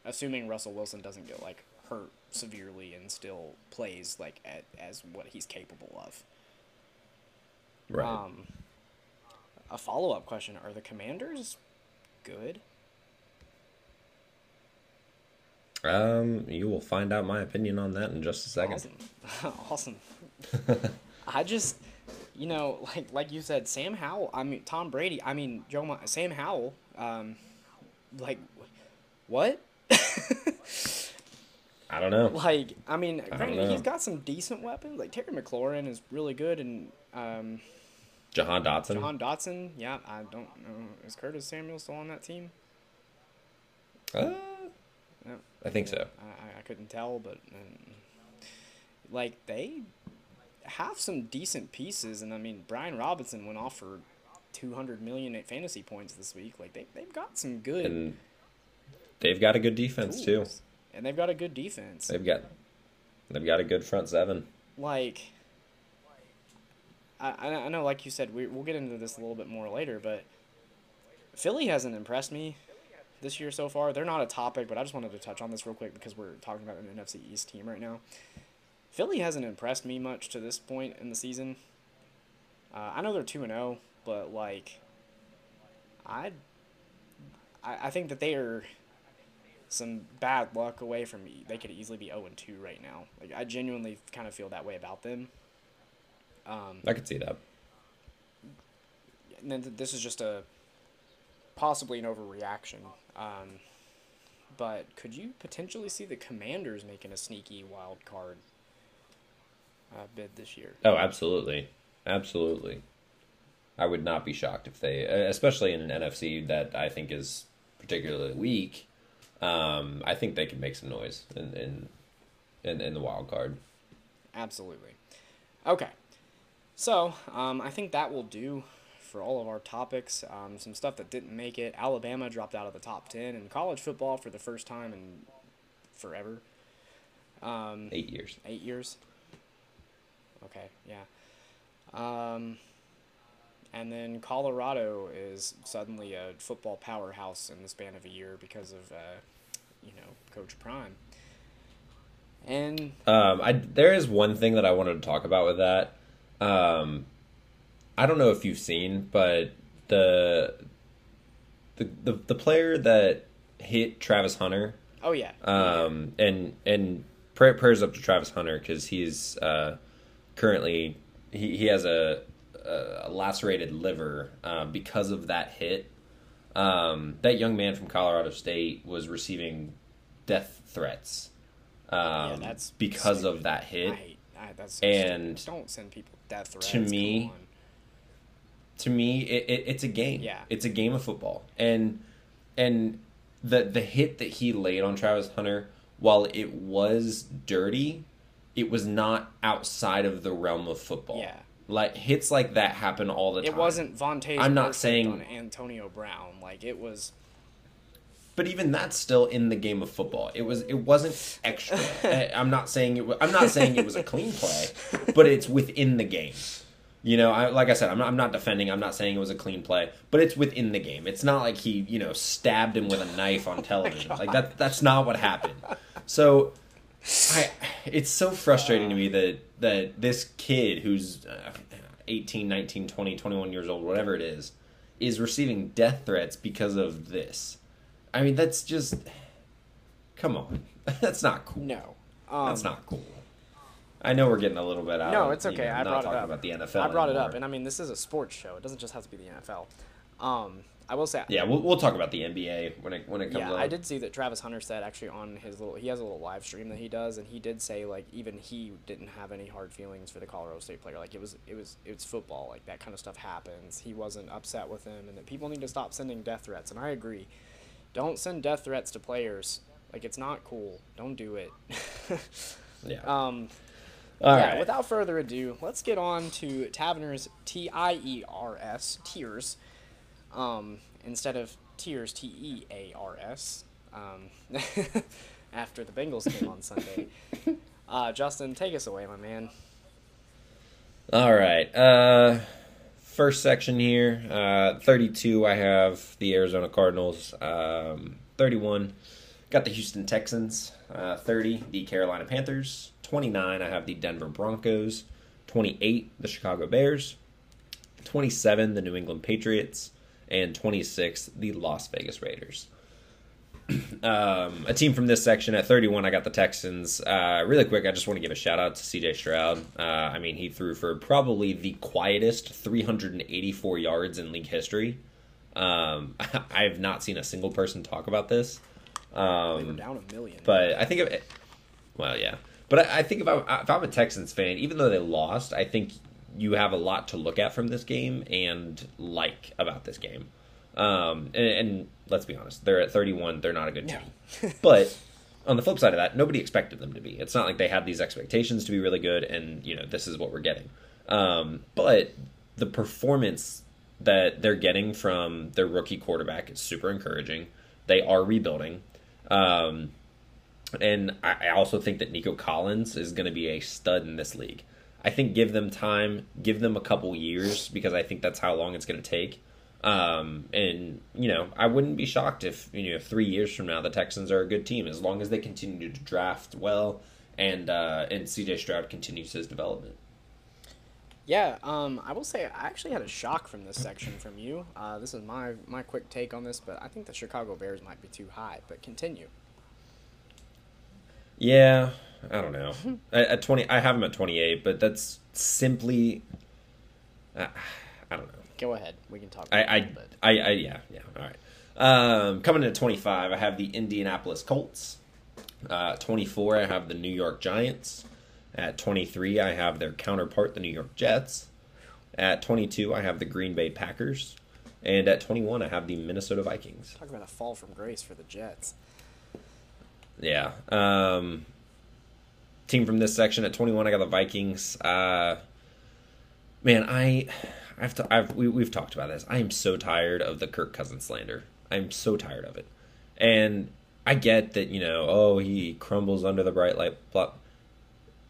Speaker 1: Assuming Russell Wilson doesn't get like hurt severely and still plays like at, as what he's capable of.
Speaker 2: right.
Speaker 1: Um, a follow up question: Are the Commanders good?
Speaker 2: Um you will find out my opinion on that in just a second.
Speaker 1: Awesome, awesome. I just, you know, like like you said, Sam Howell. I mean, Tom Brady. I mean, Joe. Mon- Sam Howell. Um, like, what?
Speaker 2: I don't know.
Speaker 1: like, I mean,
Speaker 2: don't
Speaker 1: granted, he's got some decent weapons. Like Terry McLaurin is really good, and um,
Speaker 2: Jahan Dotson.
Speaker 1: John Dotson. Yeah, I don't know. Is Curtis Samuel still on that team?
Speaker 2: Uh,
Speaker 1: No.
Speaker 2: I think so.
Speaker 1: I, I- couldn't tell, but um, like they have some decent pieces, and I mean Brian Robinson went off for two hundred million at fantasy points this week. Like they they've got some good
Speaker 2: And they've got a good defense too.
Speaker 1: and they've got a good defense.
Speaker 2: They've got they've got a good front seven.
Speaker 1: like I I I know, like you said, we we'll get into this a little bit more later, but Philly hasn't impressed me this year so far. They're not a topic, but I just wanted to touch on this real quick because we're talking about an NFC East team right now. Philly hasn't impressed me much to this point in the season. Uh, I know they're two and zero, but like, I, I I think that they are some bad luck away from. me. They could easily be zero and two right now. Like I genuinely kind of feel that way about them. Um,
Speaker 2: I could see that.
Speaker 1: and then th- this is just a possibly an overreaction. Um, but could you potentially see the Commanders making a sneaky wild card uh, bid this year?
Speaker 2: Oh, absolutely, absolutely. I would not be shocked if they, especially in an NFC that I think is particularly weak. Um, I think they could make some noise in in in, in the wild card.
Speaker 1: Absolutely. Okay. So, um, I think that will do for all of our topics. Um, some stuff that didn't make it. Alabama dropped out of the top 10 in college football for the first time in forever. Um,
Speaker 2: Eight years.
Speaker 1: Eight years. Okay, yeah. Um, and then Colorado is suddenly a football powerhouse in the span of a year because of, uh, you know, Coach Prime. And
Speaker 2: Um, I there is one thing that I wanted to talk about with that. Um, I don't know if you've seen, but the the the, the player that hit Travis Hunter,
Speaker 1: oh yeah,
Speaker 2: um, and and pray, prayers up to Travis Hunter because he's uh, currently he, he has a, a lacerated liver uh, because of that hit. Um, that young man from Colorado State was receiving death threats um,
Speaker 1: that's
Speaker 2: because of that hit.
Speaker 1: I I, that's so
Speaker 2: And
Speaker 1: stupid. don't send people death threats.
Speaker 2: to me. To me it, it, it's a game
Speaker 1: Yeah.
Speaker 2: it's a game of football and and the the hit that he laid on Travis Hunter while it was dirty it was not outside of the realm of football.
Speaker 1: Yeah.
Speaker 2: Like hits like that happen all the time.
Speaker 1: It wasn't Vontaze.
Speaker 2: I'm not saying-
Speaker 1: on Antonio Brown. Like it was.
Speaker 2: But even that's still in the game of football. It was it wasn't extra. I- I'm not saying it was, I'm not saying it was a clean play, but it's within the game. You know, I, like I said, I'm not, I'm not defending. I'm not saying it was a clean play, but it's within the game. It's not like he, you know, stabbed him with a knife on television. like that. That's not what happened. So, I, it's so frustrating to me that that this kid who's uh, 18, 19, 20, 21 years old, whatever it is, is receiving death threats because of this. I mean, that's just come on. That's not cool.
Speaker 1: No. Um,
Speaker 2: That's not cool. I know we're getting a little bit out. Of it.
Speaker 1: No, it's
Speaker 2: you
Speaker 1: okay.
Speaker 2: know,
Speaker 1: I
Speaker 2: not
Speaker 1: brought it up.
Speaker 2: about the NFL.
Speaker 1: I brought it up, and I mean, this is a sports show. It doesn't just have to be the NFL. Um, I will say,
Speaker 2: yeah, we'll, we'll talk about the NBA when it when it comes
Speaker 1: yeah,
Speaker 2: up.
Speaker 1: I did see that Travis Hunter said actually on his little, he has a little live stream that he does, and he did say like even he didn't have any hard feelings for the Colorado State player. Like it was, it was, it's football. Like that kind of stuff happens. He wasn't upset with him, and that people need to stop sending death threats. And I agree. Don't send death threats to players. Like it's not cool. Don't do it.
Speaker 2: Yeah.
Speaker 1: um,
Speaker 2: All
Speaker 1: yeah,
Speaker 2: right.
Speaker 1: without further ado, let's get on to Tavner's T I E R S, Tears, um, instead of Tears, T E A R S, um, after the Bengals game on Sunday. Uh, Justin, take us away, my man.
Speaker 2: All right. Uh, first section here. Uh, 32, I have the Arizona Cardinals. Um, 31, got the Houston Texans. Uh, 30, the Carolina Panthers. 29, I have the Denver Broncos. 28, the Chicago Bears. 27, the New England Patriots. And 26, the Las Vegas Raiders. um, a team from this section at 31, I got the Texans. Uh, really quick, I just want to give a shout out to CJ Stroud. Uh, I mean, he threw for probably the quietest 384 yards in league history. Um, I have not seen a single person talk about this. Um,
Speaker 1: down a million.
Speaker 2: but I think of it. Well, yeah, but I, I think if I'm, if I'm a Texans fan, even though they lost, I think you have a lot to look at from this game and like about this game. Um, and, and let's be honest, they're at 31. They're not a good
Speaker 1: No.
Speaker 2: team. but on the flip side of that, nobody expected them to be. It's not like they had these expectations to be really good, and you know this is what we're getting. Um, but the performance that they're getting from their rookie quarterback is super encouraging. They are rebuilding. Um, and I also think that Nico Collins is going to be a stud in this league. I think give them time, give them a couple years because I think that's how long it's going to take. Um, and you know, I wouldn't be shocked if you know three years from now the Texans are a good team as long as they continue to draft well and uh, and CJ Stroud continues his development.
Speaker 1: Yeah, um, I will say I actually had a shock from this section from you. Uh, this is my my quick take on this, but I think the Chicago Bears might be too high. But continue.
Speaker 2: Yeah, I don't know. at, at twenty, I have him at twenty eight, but that's simply, uh, I don't know.
Speaker 1: Go ahead. We can talk.
Speaker 2: I,
Speaker 1: about
Speaker 2: I, I, I, yeah, yeah. All right. Um, coming in at 25, I have the Indianapolis Colts. Uh, 24, I have the New York Giants. At 23, I have their counterpart, the New York Jets. At 22, I have the Green Bay Packers. And at 21, I have the Minnesota Vikings.
Speaker 1: talk about a fall from grace for the Jets.
Speaker 2: Yeah. Um, team from this section at 21, I got the Vikings. Uh, man, I, I've, I've we, we've talked about this. I am so tired of the Kirk Cousins slander. I'm so tired of it. And I get that, you know, oh, he crumbles under the bright light. Blah.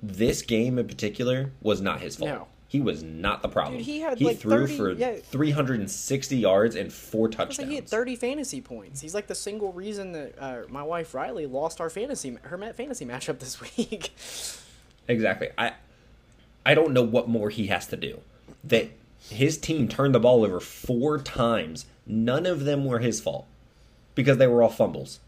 Speaker 2: This game in particular was not his fault.
Speaker 1: No.
Speaker 2: He was not the problem.
Speaker 1: Dude, he had, like,
Speaker 2: threw
Speaker 1: 30
Speaker 2: for
Speaker 1: yeah.
Speaker 2: 360 yards and four touchdowns.
Speaker 1: like, he had 30 fantasy points. He's like the single reason that uh, my wife Riley lost our fantasy her fantasy matchup this week.
Speaker 2: Exactly. I I don't know what more he has to do. That his team turned the ball over four times. None of them were his fault because they were all fumbles.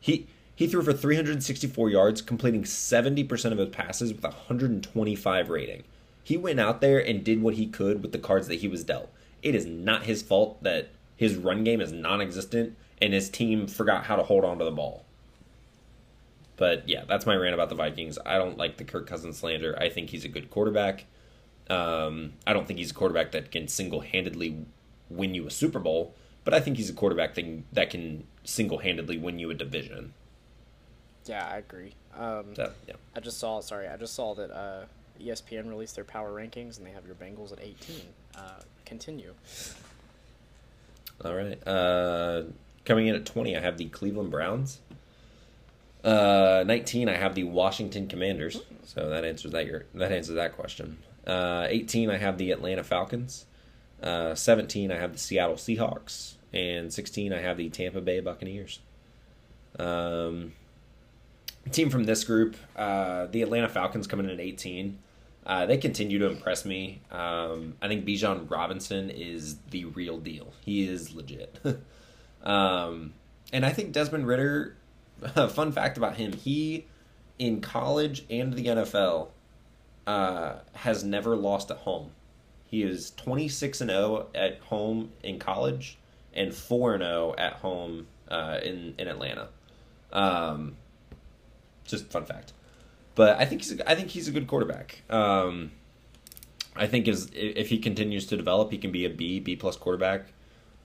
Speaker 2: He he threw for 364 yards, completing 70% of his passes with a 125 rating. He went out there and did what he could with the cards that he was dealt. It is not his fault that his run game is non-existent and his team forgot how to hold on to the ball. But yeah, that's my rant about the Vikings. I don't like the Kirk Cousins slander. I think he's a good quarterback. Um, I don't think he's a quarterback that can single handedly win you a Super Bowl, but I think he's a quarterback thing that can single handedly win you a division.
Speaker 1: Yeah, I agree. Um,
Speaker 2: So yeah.
Speaker 1: I just saw. Sorry, I just saw that uh, ESPN released their power rankings, and they have your Bengals at 18. Uh, continue.
Speaker 2: All right. Uh, coming in at 20, I have the Cleveland Browns. Uh, 19, I have the Washington Commanders. So that answers that your that answers that question. Uh, 18, I have the Atlanta Falcons. Uh, 17, I have the Seattle Seahawks, and 16, I have the Tampa Bay Buccaneers. Um, team from this group, uh, the Atlanta Falcons coming in at 18. Uh, they continue to impress me. Um, I think Bijan Robinson is the real deal. He is legit. um, and I think Desmond Ridder, fun fact about him, he, in college and the NFL, uh, has never lost at home. He is 26 and 0 at home in college and 4 and 0 at home uh, in, in Atlanta. Um, just fun fact. But I think he's a, I think he's a good quarterback. Um, I think is if he continues to develop, he can be a B B plus quarterback.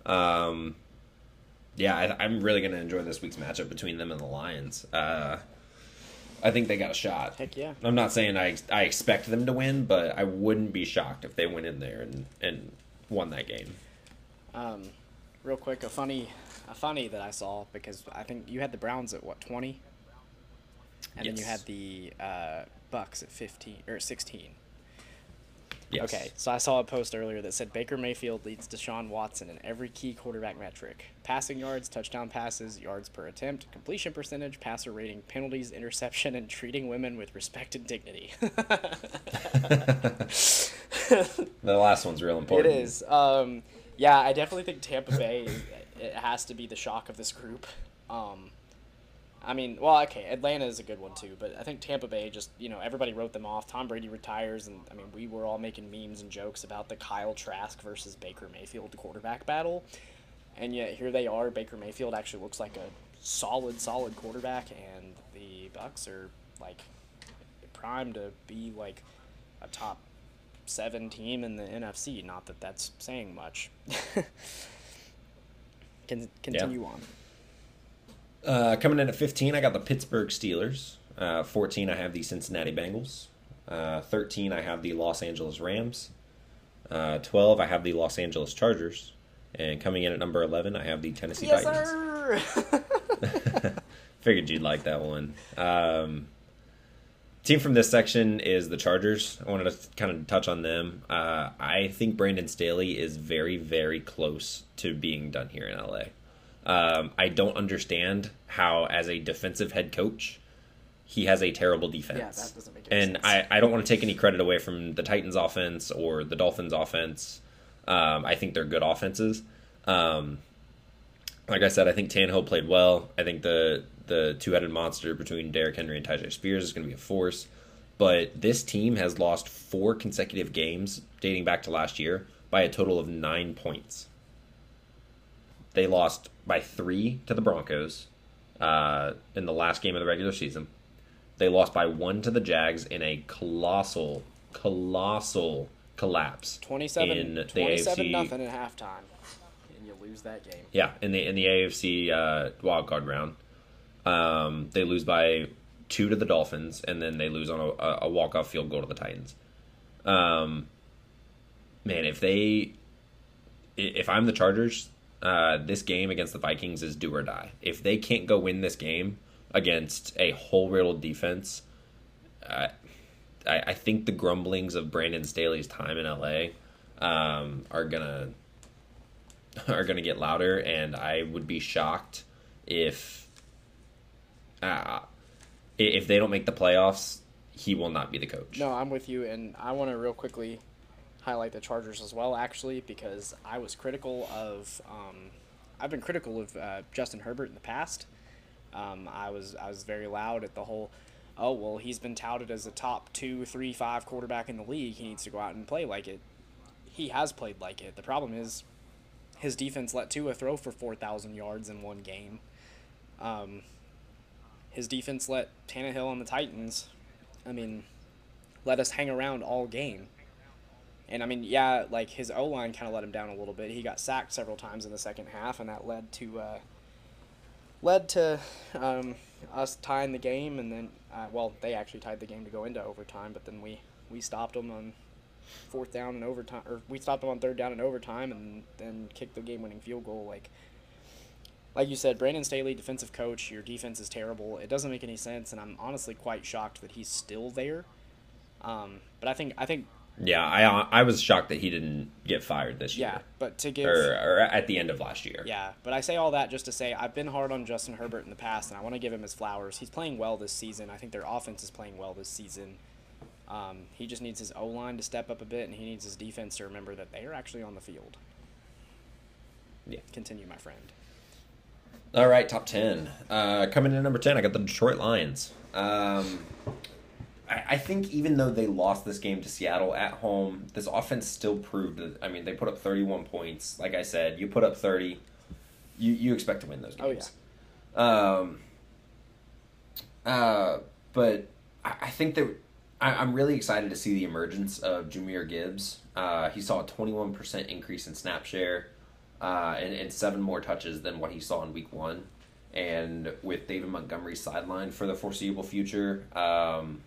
Speaker 2: Um, yeah, I, I'm really going to enjoy this week's matchup between them and the Lions. Uh, I think they got a shot.
Speaker 1: Heck yeah.
Speaker 2: I'm not saying I I expect them to win, but I wouldn't be shocked if they went in there and, and won that game.
Speaker 1: Um, real quick, a funny, a funny that I saw because I think you had the Browns at what 20, and then you
Speaker 2: Yes.
Speaker 1: had the uh, Bucs at 15 or 16.
Speaker 2: Yes.
Speaker 1: Okay, so I saw a post earlier that said Baker Mayfield leads Deshaun Watson in every key quarterback metric: passing yards, touchdown passes, yards per attempt, completion percentage, passer rating, penalties, interception, and treating women with respect and dignity.
Speaker 2: The last one's real important.
Speaker 1: It is. Um, yeah, I definitely think Tampa Bay it has to be the shock of this group. Um, I mean, well, okay, Atlanta is a good one too, but I think Tampa Bay just you know everybody wrote them off. Tom Brady retires, and I mean we were all making memes and jokes about the Kyle Trask versus Baker Mayfield quarterback battle, and yet here they are. Baker Mayfield actually looks like a solid, solid quarterback, and the Bucs are like primed to be like a top seven team in the NFC. Not that that's saying much. Can continue on.
Speaker 2: Uh, coming in at 15, I got the Pittsburgh Steelers. Uh, 14, I have the Cincinnati Bengals. Uh, 13, I have the Los Angeles Rams. Uh, 12, I have the Los Angeles Chargers. And coming in at number 11, I have the Tennessee
Speaker 1: Yes,
Speaker 2: Titans.
Speaker 1: sir.
Speaker 2: Figured you'd like that one. Um, team from this section is the Chargers. I wanted to kind of touch on them. Uh, I think Brandon Staley is very, very close to being done here in LA. Um, I don't understand how, as a defensive head coach, he has a terrible defense.
Speaker 1: Yeah, that doesn't make
Speaker 2: and
Speaker 1: sense.
Speaker 2: I, I don't want to take any credit away from the Titans offense or the Dolphins offense. Um, I think they're good offenses. Um, like I said, I think Tannehill played well. I think the the two headed monster between Derrick Henry and Tyjae Spears is going to be a force. But this team has lost four consecutive games dating back to last year by a total of nine points. They lost by three to the Broncos uh, in the last game of the regular season. They lost by one to the Jags in a colossal, colossal collapse
Speaker 1: 27,
Speaker 2: in the
Speaker 1: 27
Speaker 2: AFC.
Speaker 1: nothing at halftime, and you lose that game.
Speaker 2: Yeah, in the in the AFC uh, wild card round, um, they lose by two to the Dolphins, and then they lose on a, a walk off field goal to the Titans. Um, man, if they, if I'm the Chargers, uh, this game against the Vikings is do or die. If they can't go win this game against a hole riddled defense, uh, I, I think the grumblings of Brandon Staley's time in LA um, are gonna are to get louder, and I would be shocked if uh, if they don't make the playoffs. He will not be the coach.
Speaker 1: No, I'm with you, and I want to real quickly highlight the Chargers as well, actually, because I was critical of. Um, I've been critical of uh, Justin Herbert in the past. Um, I was I was very loud at the whole. Oh well, he's been touted as a top two, three, five quarterback in the league. He needs to go out and play like it. He has played like it. The problem is, his defense let Tua throw for four thousand yards in one game. Um, his defense let Tannehill and the Titans I mean, let us hang around all game. And I mean, yeah, like his O line kind of let him down a little bit. He got sacked several times in the second half, and that led to uh, led to um, us tying the game, and then uh, well, they actually tied the game to go into overtime, but then we we stopped them on fourth down and overtime, or we stopped them on third down and overtime, and then kicked the game-winning field goal. Like, like you said, Brandon Staley, defensive coach, your defense is terrible. It doesn't make any sense, and I'm honestly quite shocked that he's still there. Um, but I think I think
Speaker 2: Yeah, I I was shocked that he didn't get fired this year.
Speaker 1: yeah, but to give
Speaker 2: Or, or at the end of last year.
Speaker 1: Yeah, but I say all that just to say I've been hard on Justin Herbert in the past, and I want to give him his flowers. He's playing well this season. I think their offense is playing well this season. Um, he just needs his O line to step up a bit, and he needs his defense to remember that they are actually on the field.
Speaker 2: Yeah.
Speaker 1: Continue, my friend.
Speaker 2: All right, top 10. Uh, coming in at number 10, I got the Detroit Lions. Um, I, I think even though they lost this game to Seattle at home, this offense still proved that. I mean, they put up 31 points. Like I said, you put up 30, you, you expect to win those
Speaker 1: Oh,
Speaker 2: games. Um, uh, but I, I think that I, I'm really excited to see the emergence of Jahmyr Gibbs. Uh, he saw a 21% increase in snap share uh, and, and seven more touches than what he saw in week one. And with David Montgomery sidelined for the foreseeable future, um,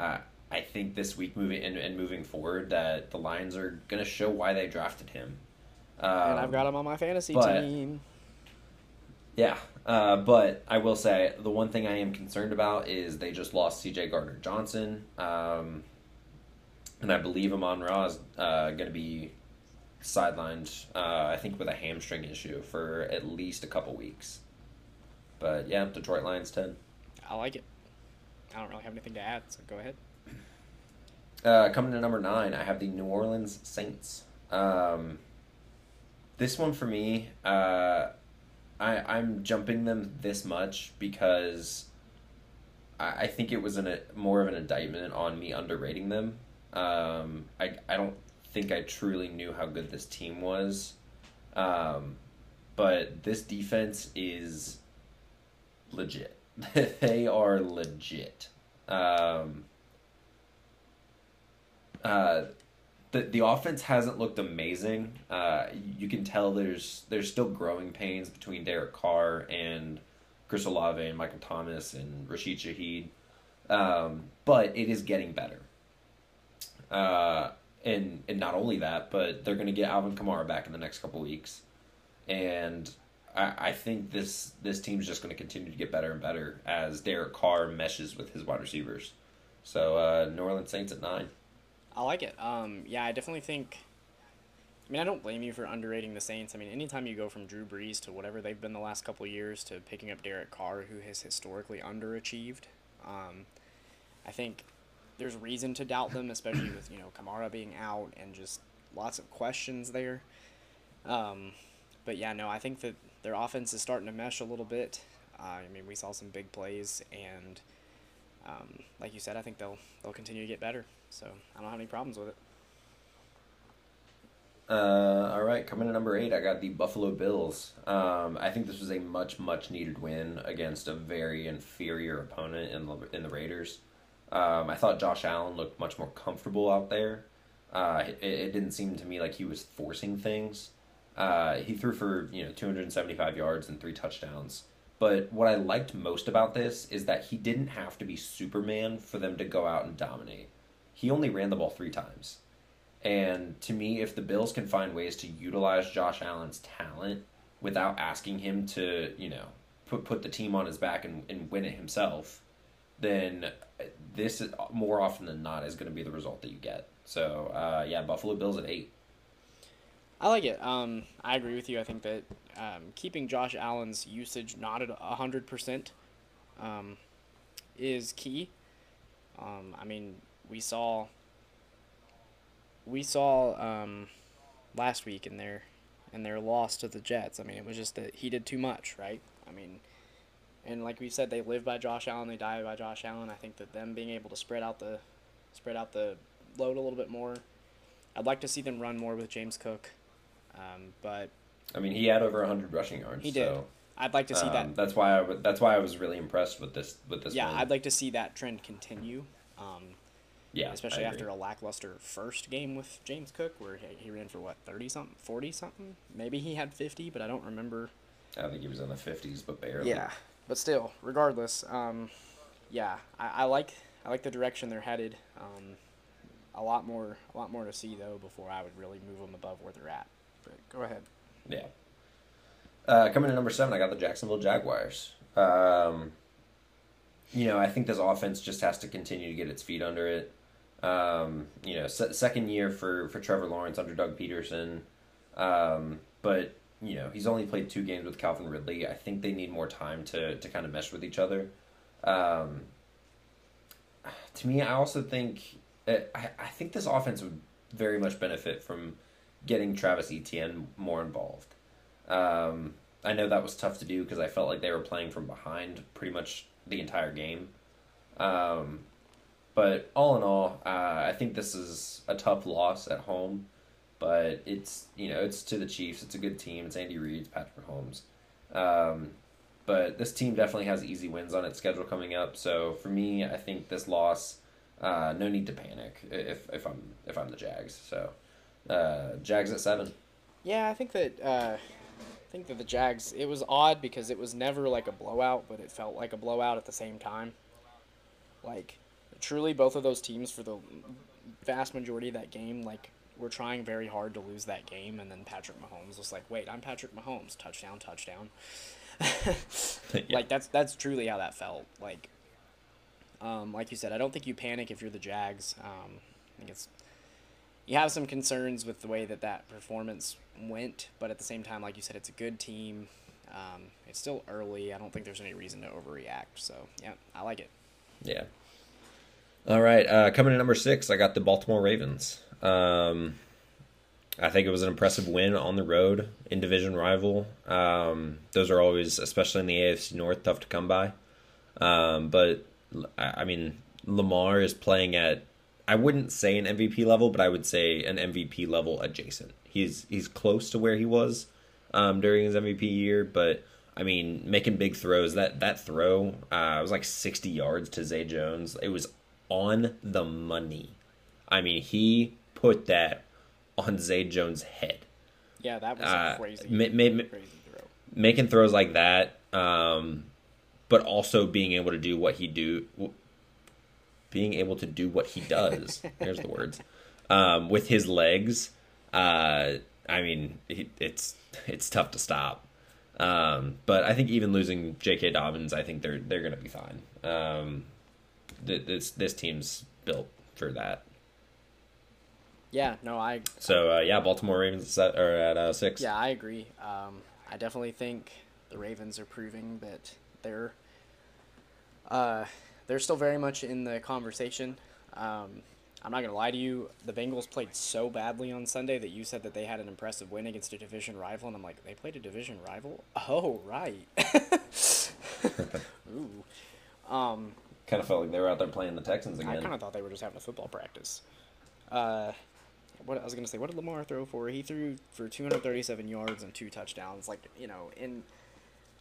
Speaker 2: uh, I think this week moving and, and moving forward that the Lions are going to show why they drafted him. Um,
Speaker 1: and I've got him on my fantasy
Speaker 2: but-
Speaker 1: team.
Speaker 2: yeah, uh, but I will say the one thing I am concerned about is they just lost C.J. Gardner Johnson, um, and I believe Amon Ra is uh, going to be sidelined. Uh, I think with a hamstring issue for at least a couple weeks. But yeah, Detroit Lions ten.
Speaker 1: I like it. I don't really have anything to add, so go ahead.
Speaker 2: Uh, coming to number nine, I have the New Orleans Saints. Um, this one for me, uh, I, I'm jumping them this much because I, I think it was an, a, more of an indictment on me underrating them. Um, I, I don't think I truly knew how good this team was. Um, but this defense is legit. they are legit. Um, uh, the the offense hasn't looked amazing. Uh, you can tell there's there's still growing pains between Derek Carr and Chris Olave and Michael Thomas and Rashid Shaheed, um, but it is getting better. Uh, and and not only that, but they're going to get Alvin Kamara back in the next couple weeks, and I, I think this this team's just going to continue to get better and better as Derek Carr meshes with his wide receivers. So uh, New Orleans Saints at nine.
Speaker 1: I like it. Um, yeah, I definitely think. I mean, I don't blame you for underrating the Saints. I mean, anytime you go from Drew Brees to whatever they've been the last couple years to picking up Derek Carr, who has historically underachieved, um, I think there's reason to doubt them, especially with you know Kamara being out and just lots of questions there. Um, but yeah, no, I think that their offense is starting to mesh a little bit. Uh, I mean, we saw some big plays, and um, like you said, I think they'll they'll continue to get better. So I don't have any problems with it.
Speaker 2: Uh, all right, coming to number eight, I got the Buffalo Bills. Um, I think this was a much, much needed win against a very inferior opponent in the in the Raiders. Um, I thought Josh Allen looked much more comfortable out there. Uh, it, it didn't seem to me like he was forcing things. Uh, he threw for you know 275 yards and three touchdowns. But what I liked most about this is that he didn't have to be Superman for them to go out and dominate. He only ran the ball three times. And to me, if the Bills can find ways to utilize Josh Allen's talent without asking him to, you know, put put the team on his back and, and win it himself, then this is, more often than not is going to be the result that you get. So uh, yeah, Buffalo Bills at eight.
Speaker 1: I like it. Um, I agree with you. I think that um, keeping Josh Allen's usage not at hundred percent um, is key. Um, I mean, we saw we saw um, last week in their in their loss to the Jets. I mean, it was just that he did too much, right? I mean, and like we said, they live by Josh Allen, they die by Josh Allen. I think that them being able to spread out the spread out the load a little bit more. I'd like to see them run more with James Cook, um, but
Speaker 2: I mean, he had over hundred rushing yards.
Speaker 1: he did.
Speaker 2: So,
Speaker 1: I'd like to see
Speaker 2: um,
Speaker 1: that.
Speaker 2: That's why I w- that's why I was really impressed with this with this.
Speaker 1: Yeah,
Speaker 2: one.
Speaker 1: I'd like to see that trend continue. Um,
Speaker 2: yeah,
Speaker 1: especially after a lackluster first game with James Cook, where he, he ran for what thirty something, forty something. Maybe he had fifty, but I don't remember.
Speaker 2: I think he was in the fifties, but barely.
Speaker 1: Yeah, but still, regardless, um, yeah, I, I like I like the direction they're headed. Um, a lot more a lot more to see though before I would really move them above where they're at. But go ahead.
Speaker 2: Yeah. Uh, coming to number seven, I got the Jacksonville Jaguars. Um, you know, I think this offense just has to continue to get its feet under it. Um, you know, se- second year for, for Trevor Lawrence under Doug Pederson. Um, but, you know, he's only played two games with Calvin Ridley. I think they need more time to, to kind of mesh with each other. Um, to me, I also think I, I think this offense would very much benefit from getting Travis Etienne more involved. Um, I know that was tough to do because I felt like they were playing from behind pretty much the entire game. Um, but all in all, uh, I think this is a tough loss at home. But it's you know it's to the Chiefs. It's a good team. It's Andy Reid, it's Patrick Mahomes. Um, but this team definitely has easy wins on its schedule coming up. So for me, I think this loss, uh, no need to panic if if I'm if I'm the Jags. So uh, Jags at seven.
Speaker 1: Yeah, I think that uh, I think that the Jags. It was odd because it was never like a blowout, but it felt like a blowout at the same time. Like truly, both of those teams for the vast majority of that game, like were trying very hard to lose that game, and then Patrick Mahomes was like, "Wait, I'm Patrick Mahomes, touchdown, touchdown."
Speaker 2: Yeah.
Speaker 1: Like that's that's truly how that felt. Like, um, like you said, I don't think you panic if you're the Jags. Um, I think it's you have some concerns with the way that that performance went, but at the same time, like you said, it's a good team. Um, it's still early. I don't think there's any reason to overreact. So yeah, I like it.
Speaker 2: Yeah. All right. Uh, coming to number six, I got the Baltimore Ravens. Um, I think it was an impressive win on the road in division rival. Um, those are always, especially in the AFC North, tough to come by. Um, but I I mean, Lamar is playing at I wouldn't say an MVP level, but I would say an MVP level adjacent. He's he's close to where he was um, during his MVP year, but I mean, making big throws. That that throw uh, was like sixty yards to Zay Jones. It was on the money. I mean, he put that on Zay Jones' head.
Speaker 1: Yeah, that was
Speaker 2: Uh,
Speaker 1: crazy,
Speaker 2: ma- ma-
Speaker 1: crazy throw.
Speaker 2: making throws like that, um, but also being able to do what he do, being able to do what he does. there's the words um, with his legs. Uh, I mean, he, it's it's tough to stop. Um, but I think even losing J.K. Dobbins, I think they're they're gonna be fine. Um, th- this this team's built for that.
Speaker 1: Yeah, no, I
Speaker 2: So uh, yeah, Baltimore Ravens at, are at uh, six.
Speaker 1: yeah I agree. Um, I definitely think the Ravens are proving that they're uh, they're still very much in the conversation. Um, I'm not gonna lie to you. The Bengals played so badly on Sunday that you said that they had an impressive win against a division rival, and I'm like, they played a division rival? Oh right. Ooh. Um,
Speaker 2: Kind of felt like they were out there playing the Texans again.
Speaker 1: I kind of thought they were just having a football practice. Uh, what I was gonna say, what did Lamar throw for? He threw for 237 yards and two touchdowns. Like you know, in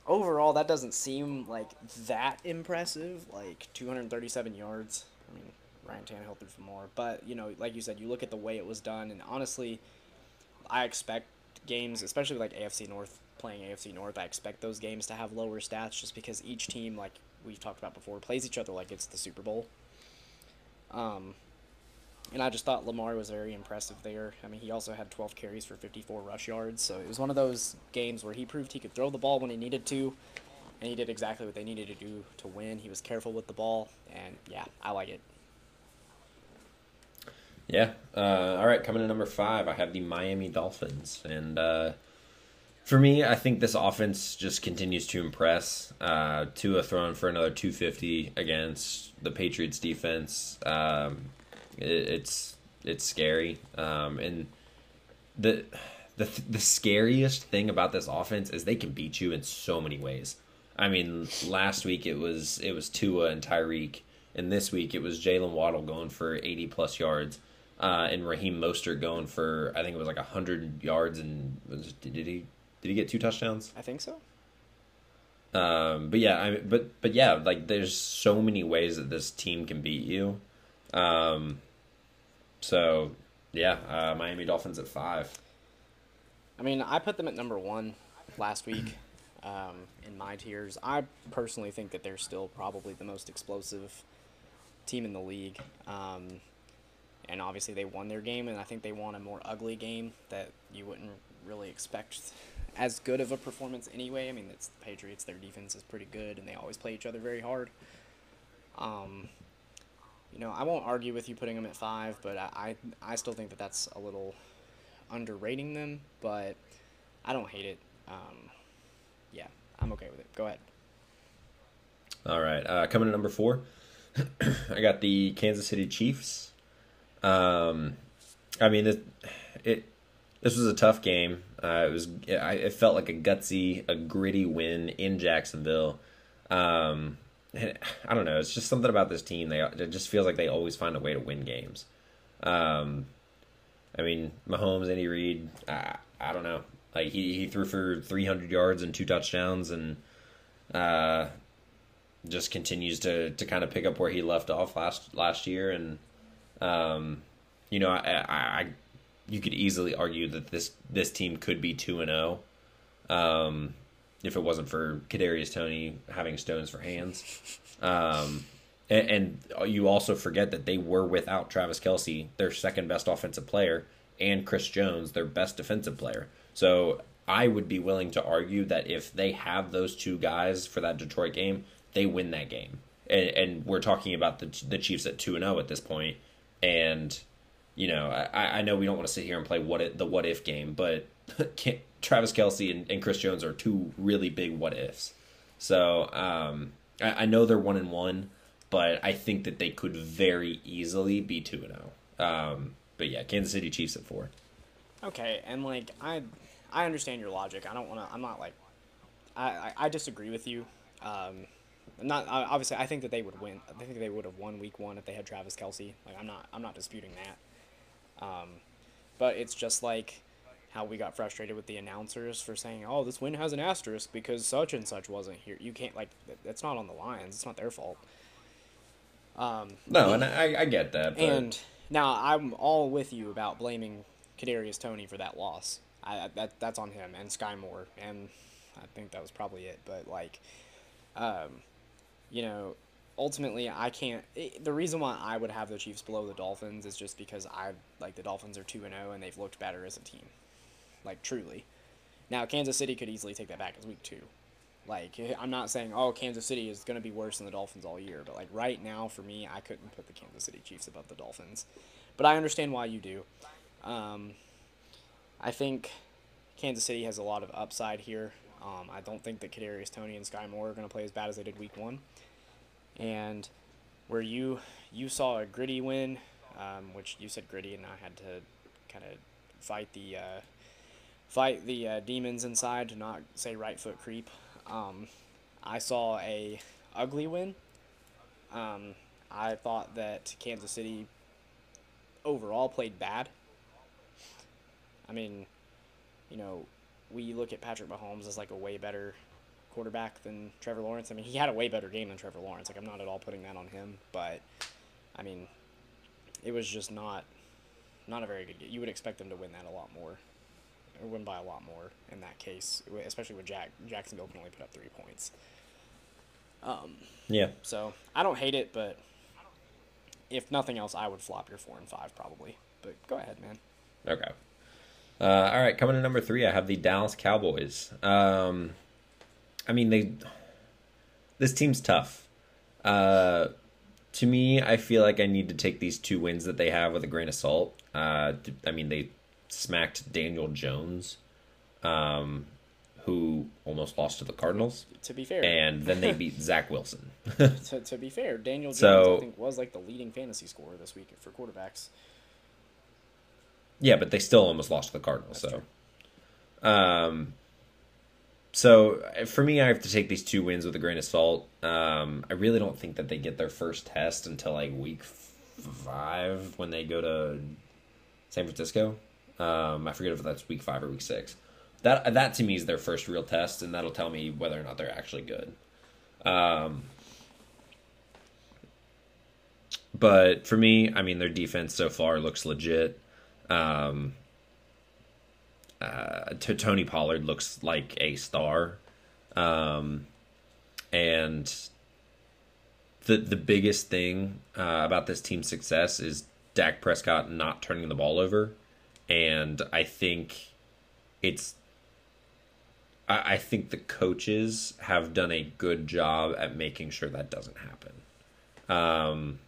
Speaker 1: overall, that doesn't seem like that impressive. Like 237 yards. I mean, Ryan Tannehill threw for more, but you know, like you said, you look at the way it was done, and honestly, I expect games, especially like AFC North playing AFC North, I expect those games to have lower stats just because each team, like we've talked about before, plays each other like it's the Super Bowl. Um, and I just thought Lamar was very impressive there. I mean, he also had 12 carries for 54 rush yards, so it was one of those games where he proved he could throw the ball when he needed to, and he did exactly what they needed to do to win. He was careful with the ball, and yeah, I like it.
Speaker 2: Yeah. Uh, all right. Coming to number five, I have the Miami Dolphins, and uh, for me, I think this offense just continues to impress. Uh, Tua throwing for another 250 against the Patriots defense. Um, it, it's it's scary, um, and the the the scariest thing about this offense is they can beat you in so many ways. I mean, last week it was it was Tua and Tyreek, and this week it was Jaylen Waddle going for 80 plus yards, uh, and Raheem Mostert going for I think it was like 100 yards and was, did he did he get two touchdowns?
Speaker 1: I think so.
Speaker 2: Um, but yeah, I but but yeah, like there's so many ways that this team can beat you. Um, so yeah, uh, Miami Dolphins at five.
Speaker 1: I mean, I put them at number one last week. um, in my tiers. I personally think that they're still probably the most explosive team in the league. Um, and obviously they won their game, and I think they won a more ugly game that you wouldn't really expect as good of a performance anyway. I mean, it's the Patriots; their defense is pretty good, and they always play each other very hard. Um, you know, I won't argue with you putting them at five, but I, I, I still think that that's a little underrating them, but I don't hate it. Um, yeah, I'm okay with it. Go ahead.
Speaker 2: All right, uh, coming to number four, I got the Kansas City Chiefs. Um, I mean, it, it this was a tough game. Uh, it was I, it felt like a gutsy, a gritty win in Jacksonville. Um, I don't know. It's just something about this team. They it just feels like they always find a way to win games. Um, I mean, Mahomes, Andy Reid. I, I don't know. Like he, he threw for 300 yards and two touchdowns, and uh, just continues to to kind of pick up where he left off last last year. And um, you know, I, I, I you could easily argue that this this team could be two and zero. Oh, um, if it wasn't for Kadarius Toney having stones for hands. Um, and, and, you also forget that they were without Travis Kelce, their second best offensive player, and Chris Jones, their best defensive player. So I would be willing to argue that if they have those two guys for that Detroit game, they win that game. And, and we're talking about the the Chiefs at two and zero oh at this point, and you know I, I know we don't want to sit here and play what the what if game, but Travis Kelce and, and, Chris Jones are two really big what ifs. So um, I, I, know they're one and one, but I think that they could very easily be two and zero. Oh. Um, but yeah, Kansas City Chiefs at four.
Speaker 1: Okay, and like I, I understand your logic. I don't want to. I'm not like, I, I, I disagree with you. Um, not obviously. I think that they would win. I think they would have won Week One if they had Travis Kelce. Like I'm not. I'm not disputing that. Um, but it's just like how we got frustrated with the announcers for saying, "Oh, this win has an asterisk because such and such wasn't here." You can't like that's not on the Lions. It's not their fault.
Speaker 2: Um, no, and I, I get that.
Speaker 1: But... And now I'm all with you about blaming Kadarius Toney for that loss. I that that's on him and Skyy Moore, and I think that was probably it. But like, um, you know, ultimately I can't. It, the reason why I would have the Chiefs below the Dolphins is just because I like the Dolphins are two and zero oh and they've looked better as a team like truly. Now Kansas City could easily take that back as week two. Like I'm not saying oh Kansas City is going to be worse than the Dolphins all year, but like right now for me, I couldn't put the Kansas City Chiefs above the Dolphins. But I understand why you do. Um, I think Kansas City has a lot of upside here. Um, I don't think that Kadarius Toney and Skyy Moore are going to play as bad as they did week one. And where you you saw a gritty win, um, which you said gritty, and I had to kind of fight the uh, fight the uh, demons inside to not say right foot creep. Um, I saw a ugly win. Um, I thought that Kansas City overall played bad. I mean, you know, we look at Patrick Mahomes as like a way better quarterback than Trevor Lawrence. I mean, he had a way better game than Trevor Lawrence. Like, I'm not at all putting that on him, but I mean, it was just not not a very good game. You would expect them to win that a lot more win by a lot more in that case, especially with Jack Jacksonville can only put up three points. Um,
Speaker 2: yeah.
Speaker 1: So I don't hate it, but if nothing else, I would flop your four and five probably. But go ahead, man.
Speaker 2: Okay. Uh, all right, coming to number three, I have the Dallas Cowboys. Um, I mean, they. This team's tough. Uh, to me, I feel like I need to take these two wins that they have with a grain of salt. Uh, I mean, they smacked Daniel Jones, um, who almost lost to the Cardinals.
Speaker 1: To be fair,
Speaker 2: and then they beat Zach Wilson.
Speaker 1: to, to be fair, Daniel Jones so, I think was like the leading fantasy scorer this week for quarterbacks.
Speaker 2: Yeah, but they still almost lost to the Cardinals. That's so, true. um, so for me, I have to take these two wins with a grain of salt. Um, I really don't think that they get their first test until like week five when they go to San Francisco. Um, I forget if that's week five or week six. That that to me is their first real test, and that'll tell me whether or not they're actually good. Um, but for me, I mean, their defense so far looks legit. Um, uh, Tony Pollard looks like a star. Um, and the the biggest thing uh, about this team's success is Dak Prescott not turning the ball over, and I think it's. I, I think the coaches have done a good job at making sure that doesn't happen. Um,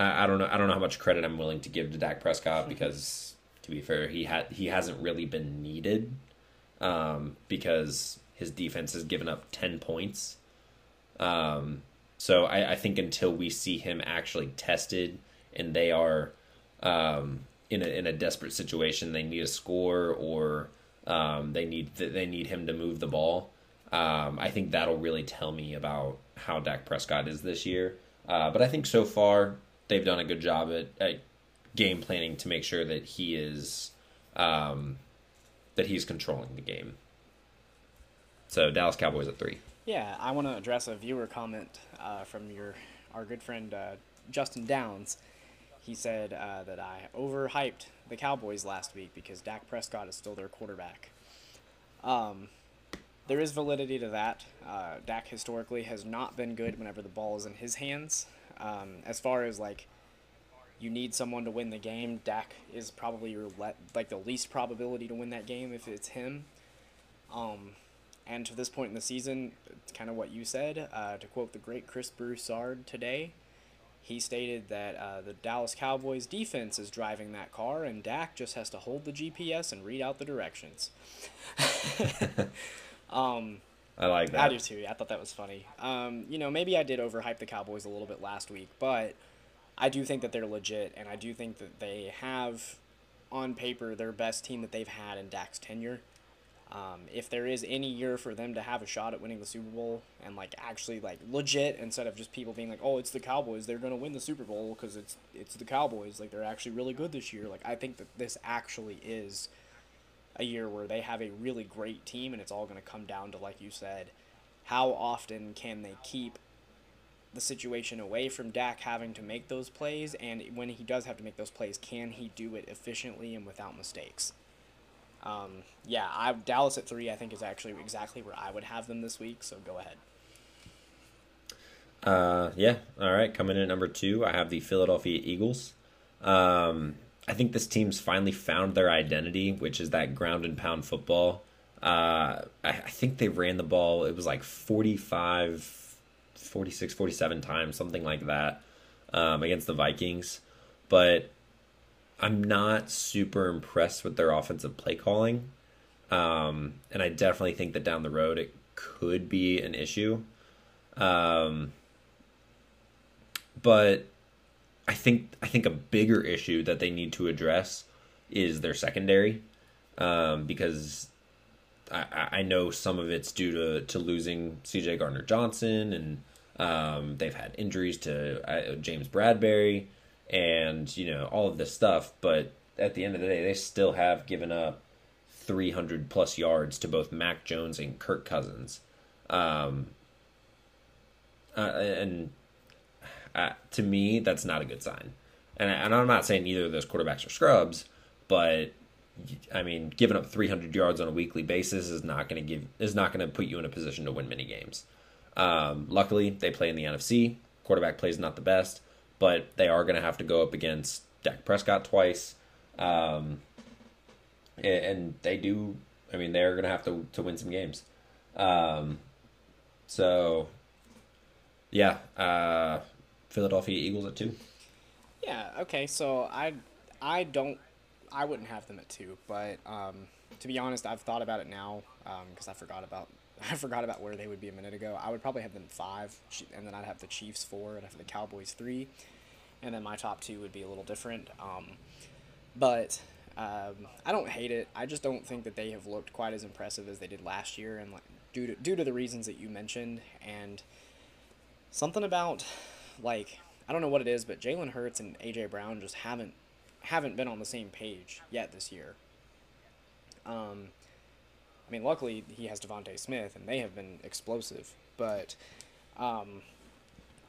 Speaker 2: I, I don't know. I don't know how much credit I'm willing to give to Dak Prescott because, to be fair, he had he hasn't really been needed um, because his defense has given up ten points. Um, so I, I think until we see him actually tested and they are um, in a in a desperate situation, they need a score or um, they need they need him to move the ball. Um, I think that'll really tell me about how Dak Prescott is this year. Uh, but I think so far they've done a good job at, at game planning to make sure that he is um, that he's controlling the game. So Dallas Cowboys at three.
Speaker 1: Yeah, I want to address a viewer comment uh, from your our good friend uh, Justin Downs. He said uh, that I overhyped the Cowboys last week because Dak Prescott is still their quarterback. Um, there is validity to that. Uh, Dak historically has not been good whenever the ball is in his hands. Um, as far as like you need someone to win the game, Dak is probably your le- like the least probability to win that game if it's him. Um, and to this point in the season, it's kind of what you said. Uh, to quote the great Chris Broussard today, he stated that uh, the Dallas Cowboys defense is driving that car, and Dak just has to hold the GPS and read out the directions. um,
Speaker 2: I like that.
Speaker 1: I do too. I thought that was funny. Um, you know, maybe I did overhype the Cowboys a little bit last week, but I do think that they're legit, and I do think that they have, on paper, their best team that they've had in Dak's tenure. Um, if there is any year for them to have a shot at winning the Super Bowl and like actually like legit instead of just people being like, oh, it's the Cowboys, they're gonna win the Super Bowl because it's it's the Cowboys, like they're actually really good this year. Like I think that this actually is a year where they have a really great team, and it's all gonna come down to like you said, how often can they keep the situation away from Dak having to make those plays, and when he does have to make those plays, can he do it efficiently and without mistakes? Um, yeah, I, Dallas at three, I think, is actually exactly where I would have them this week. So go ahead.
Speaker 2: Uh, yeah. All right. Coming in at number two, I have the Philadelphia Eagles. Um, I think this team's finally found their identity, which is that ground and pound football. Uh, I, I think they ran the ball, it was like 45, 46, 47 times, something like that, um, against the Vikings. But I'm not super impressed with their offensive play calling. Um, and I definitely think that down the road it could be an issue. Um, but I think I think a bigger issue that they need to address is their secondary, um, because I, I know some of it's due to, to losing C.J. Gardner Johnson, and um, they've had injuries to uh, James Bradberry and you know all of this stuff but at the end of the day they still have given up 300 plus yards to both Mac Jones and Kirk Cousins. Um, uh, and uh, to me that's not a good sign. And, and I'm not saying either of those quarterbacks are scrubs but I mean giving up 300 yards on a weekly basis is not going to give is not going to put you in a position to win many games. Um, luckily they play in the NFC quarterback plays not the best but they are going to have to go up against Dak Prescott twice. Um, and they do, I mean, they're going to have to, to win some games. Um, so, yeah, uh, Philadelphia Eagles at two.
Speaker 1: Yeah, okay, so I, I don't, I wouldn't have them at two, but um, to be honest, I've thought about it now because um, I forgot about I forgot about where they would be a minute ago. I would probably have them five, and then I'd have the Chiefs four, and I'd have the Cowboys three, and then my top two would be a little different. Um, but um, I don't hate it. I just don't think that they have looked quite as impressive as they did last year, and like due to due to the reasons that you mentioned, and something about like I don't know what it is, but Jalen Hurts and AJ Brown just haven't haven't been on the same page yet this year. Um, I mean, luckily he has DeVonta Smith, and they have been explosive. But, um,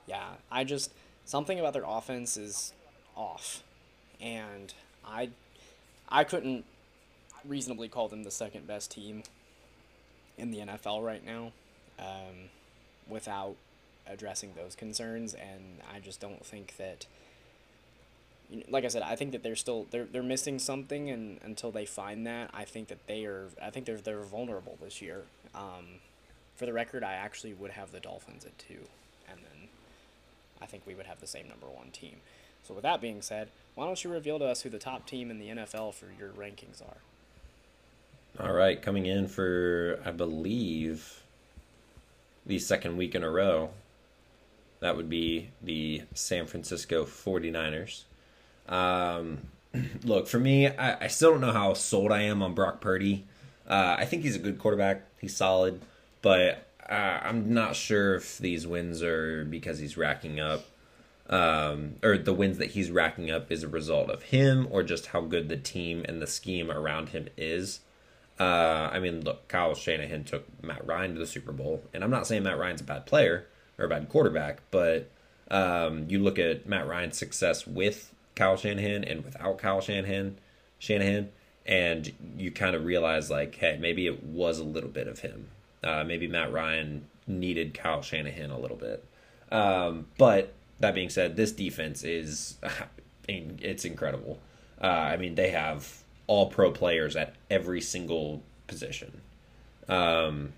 Speaker 1: yeah, I just something about their offense is off, and I, I couldn't reasonably call them the second best team in the NFL right now, um, without addressing those concerns, and I just don't think that. Like I said, I think that they're still they're they're missing something, and until they find that, I think that they are. I think they're they're vulnerable this year. Um, for the record, I actually would have the Dolphins at two, and then I think we would have the same number one team. So with that being said, why don't you reveal to us who the top team in the NFL for your rankings are?
Speaker 2: All right, coming in for I believe the second week in a row. That would be the San Francisco 49ers. Um, look, for me, I, I still don't know how sold I am on Brock Purdy. Uh, I think he's a good quarterback. He's solid, but uh, I'm not sure if these wins are because he's racking up, um, or the wins that he's racking up is a result of him, or just how good the team and the scheme around him is. Uh, I mean, look, Kyle Shanahan took Matt Ryan to the Super Bowl, and I'm not saying Matt Ryan's a bad player or a bad quarterback, but um, you look at Matt Ryan's success with Kyle Shanahan and without Kyle Shanahan, Shanahan, and you kind of realize like, hey, maybe it was a little bit of him. Uh, maybe Matt Ryan needed Kyle Shanahan a little bit. Um, but that being said, this defense is, it's incredible. Uh, I mean, they have all pro players at every single position. Um,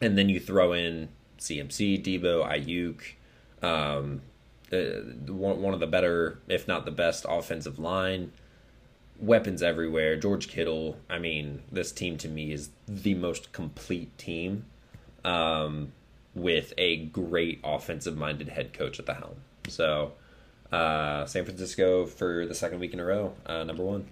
Speaker 2: and then you throw in CMC, Deebo, Aiyuk, um, one, one of the better, if not the best, offensive line. Weapons everywhere. George Kittle. I mean, this team to me is the most complete team um, with a great offensive minded head coach at the helm. So, uh, San Francisco for the second week in a row, uh, number one.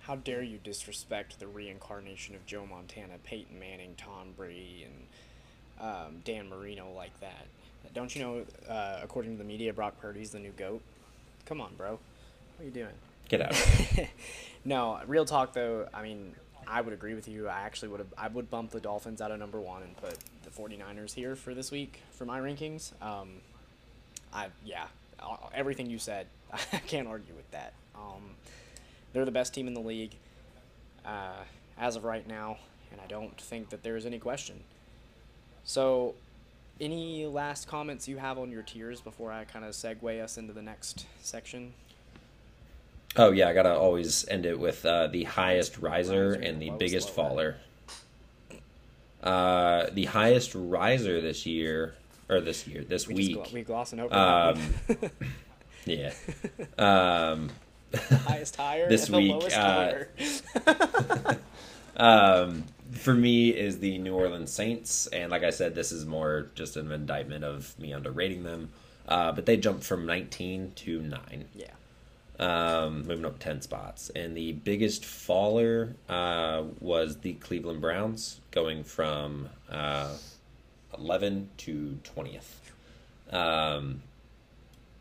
Speaker 1: How dare you disrespect the reincarnation of Joe Montana, Peyton Manning, Tom Brady, and um, Dan Marino like that? Don't you know, uh, according to the media, Brock Purdy's the new GOAT? Come on, bro. What are you doing?
Speaker 2: Get out.
Speaker 1: no, real talk though, I mean, I would agree with you. I actually would have I would bump the Dolphins out of number 1 and put the 49ers here for this week for my rankings. Um I yeah, everything you said, I can't argue with that. Um they're the best team in the league uh, as of right now, and I don't think that there is any question. So, any last comments you have on your tiers before I kind of segue us into the next section?
Speaker 2: Oh yeah, I gotta always end it with uh, the highest riser and the biggest faller. Uh, the highest riser this year, or this year, this
Speaker 1: We
Speaker 2: week.
Speaker 1: gl- we glossing over
Speaker 2: Um, yeah. Um,
Speaker 1: the highest higher
Speaker 2: this
Speaker 1: and the
Speaker 2: week,
Speaker 1: lowest
Speaker 2: uh, um, for me is the New Orleans Saints, and like I said, this is more just an indictment of me underrating them. Uh, but they jumped from 19 to 9.
Speaker 1: yeah.
Speaker 2: um, moving up 10 spots. And the biggest faller uh, was the Cleveland Browns, going from uh, 11 to 20th. Um,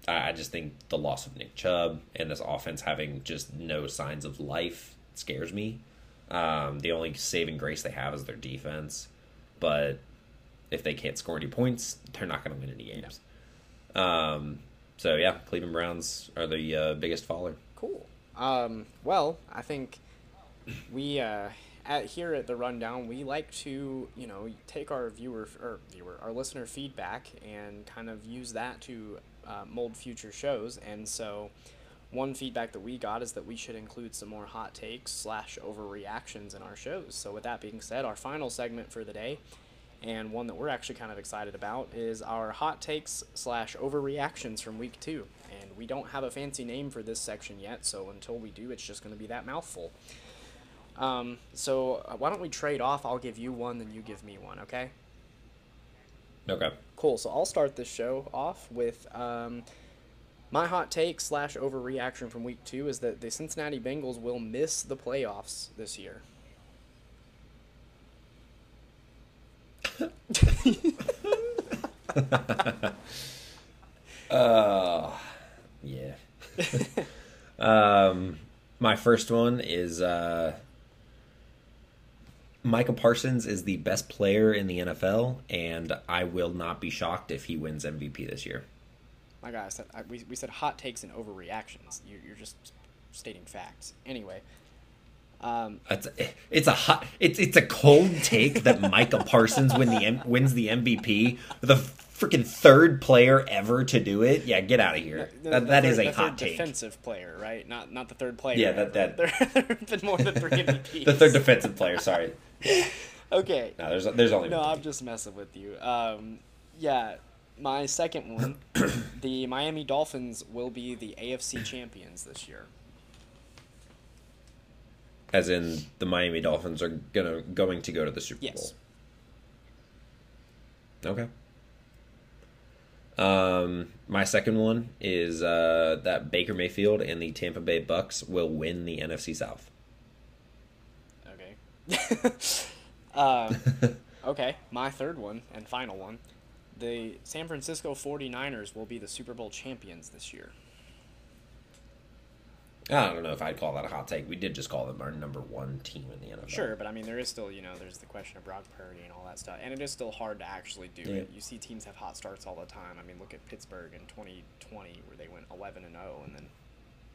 Speaker 2: I, I just think the loss of Nick Chubb and this offense having just no signs of life scares me. Um, the only saving grace they have is their defense, but if they can't score any points, they're not going to win any games. Um, so yeah, Cleveland Browns are the uh, biggest faller.
Speaker 1: Cool. Um, well, I think we uh, at here at the rundown we like to you know take our viewer or viewer our listener feedback and kind of use that to uh, mold future shows. And so, one feedback that we got is that we should include some more hot takes slash overreactions in our shows. So with that being said, our final segment for the day. And one that we're actually kind of excited about is our hot takes slash overreactions from week two. And we don't have a fancy name for this section yet, so until we do, it's just going to be that mouthful. Um, so uh, why don't we trade off? I'll give you one, then you give me one, okay?
Speaker 2: Okay.
Speaker 1: Cool. So I'll start this show off with um, my hot take slash overreaction from week two is that the Cincinnati Bengals will miss the playoffs this year.
Speaker 2: Uh, yeah. um, my first one is uh, Micah Parsons is the best player in the NFL, and I will not be shocked if he wins MVP this year.
Speaker 1: My guy, I said I, we, we said hot takes and overreactions. You, you're just stating facts. Anyway, Um,
Speaker 2: it's, it's a hot, it's it's a cold take that Micah Parsons win the M, wins the MVP, the freaking third player ever to do it. Yeah, get out of here.
Speaker 1: the,
Speaker 2: that
Speaker 1: the
Speaker 2: that
Speaker 1: third,
Speaker 2: is a
Speaker 1: the
Speaker 2: hot
Speaker 1: third
Speaker 2: take.
Speaker 1: defensive player, right? Not not the third player.
Speaker 2: Yeah, that-
Speaker 1: ever.
Speaker 2: that-
Speaker 1: there, have been more than three MVPs.
Speaker 2: the third defensive player. Sorry.
Speaker 1: Okay.
Speaker 2: No, there's there's only
Speaker 1: No. I'm just messing with you. Um, yeah, my second one, the Miami Dolphins will be the AFC champions this year.
Speaker 2: As in, the Miami Dolphins are gonna going to go to the Super
Speaker 1: Yes.
Speaker 2: Bowl. Okay. Um, my second one is uh, that Baker Mayfield and the Tampa Bay Bucs will win the NFC South.
Speaker 1: Okay. um, okay, my third one and final one. The San Francisco 49ers will be the Super Bowl champions this year.
Speaker 2: I don't know if I'd call that a hot take. We did just call them our number one team in the NFL.
Speaker 1: Sure, but I mean, there is still, you know, there's the question of Brock Purdy and all that stuff, and it is still hard to actually do
Speaker 2: Yeah.
Speaker 1: it. You see teams have hot starts all the time. I mean, look at Pittsburgh in 2020, where they went 11 and 0, and then,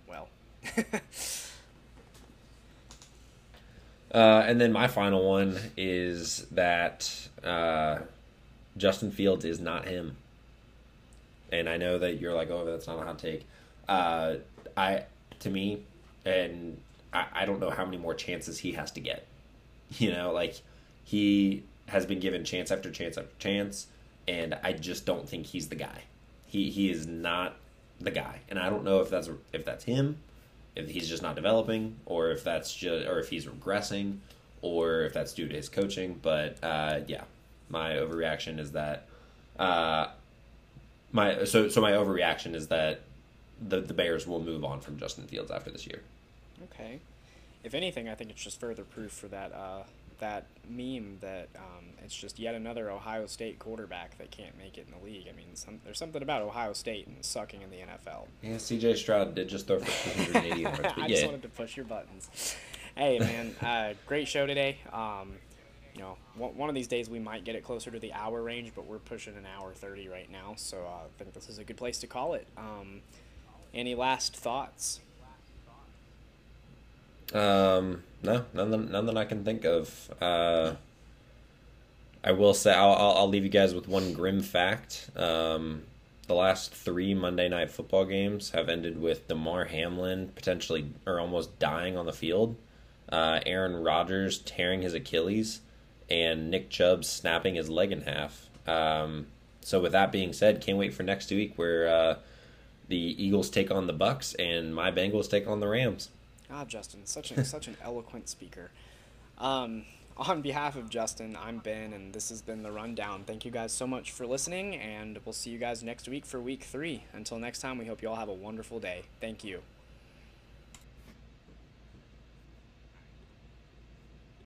Speaker 1: well,
Speaker 2: Uh, and then my final one is that uh, Justin Fields is not him. And I know that you're like, oh, that's not a hot take. Uh, I, to me, and I, I don't know how many more chances he has to get. You know, like he has been given chance after chance after chance, and I just don't think he's the guy. He he is not the guy, and I don't know if that's if that's him, if he's just not developing, or if that's just or if he's regressing, or if that's due to his coaching. But uh, yeah, my overreaction is that uh, my so so my overreaction is that the the Bears will move on from Justin Fields after this year.
Speaker 1: okay. If anything, I think it's just further proof for that uh, that meme that um, it's just yet another Ohio State quarterback that can't make it in the league. I mean, some, there's something about Ohio State and sucking in the NFL.
Speaker 2: Yeah, C.J. Stroud did just throw for 280 yards,
Speaker 1: I just wanted to push your buttons. Hey, man, uh, great show today. Um, you know, one, of these days we might get it closer to the hour range, but we're pushing an hour 30 right now, so uh, I think this is a good place to call it. Um, any last thoughts?
Speaker 2: Um, no, none that, none that I can think of. Uh, I will say I'll, I'll I'll leave you guys with one grim fact. Um, the last three Monday Night Football games have ended with Damar Hamlin potentially or almost dying on the field, uh, Aaron Rodgers tearing his Achilles, and Nick Chubb snapping his leg in half. Um, so with that being said, can't wait for next week where uh, the Eagles take on the Bucs and my Bengals take on the Rams.
Speaker 1: Ah, Justin, such a such an eloquent speaker. Um, on behalf of Justin, I'm Ben, and this has been the rundown. Thank you guys so much for listening, and we'll see you guys next week for week three. Until next time, we hope you all have a wonderful day. Thank you.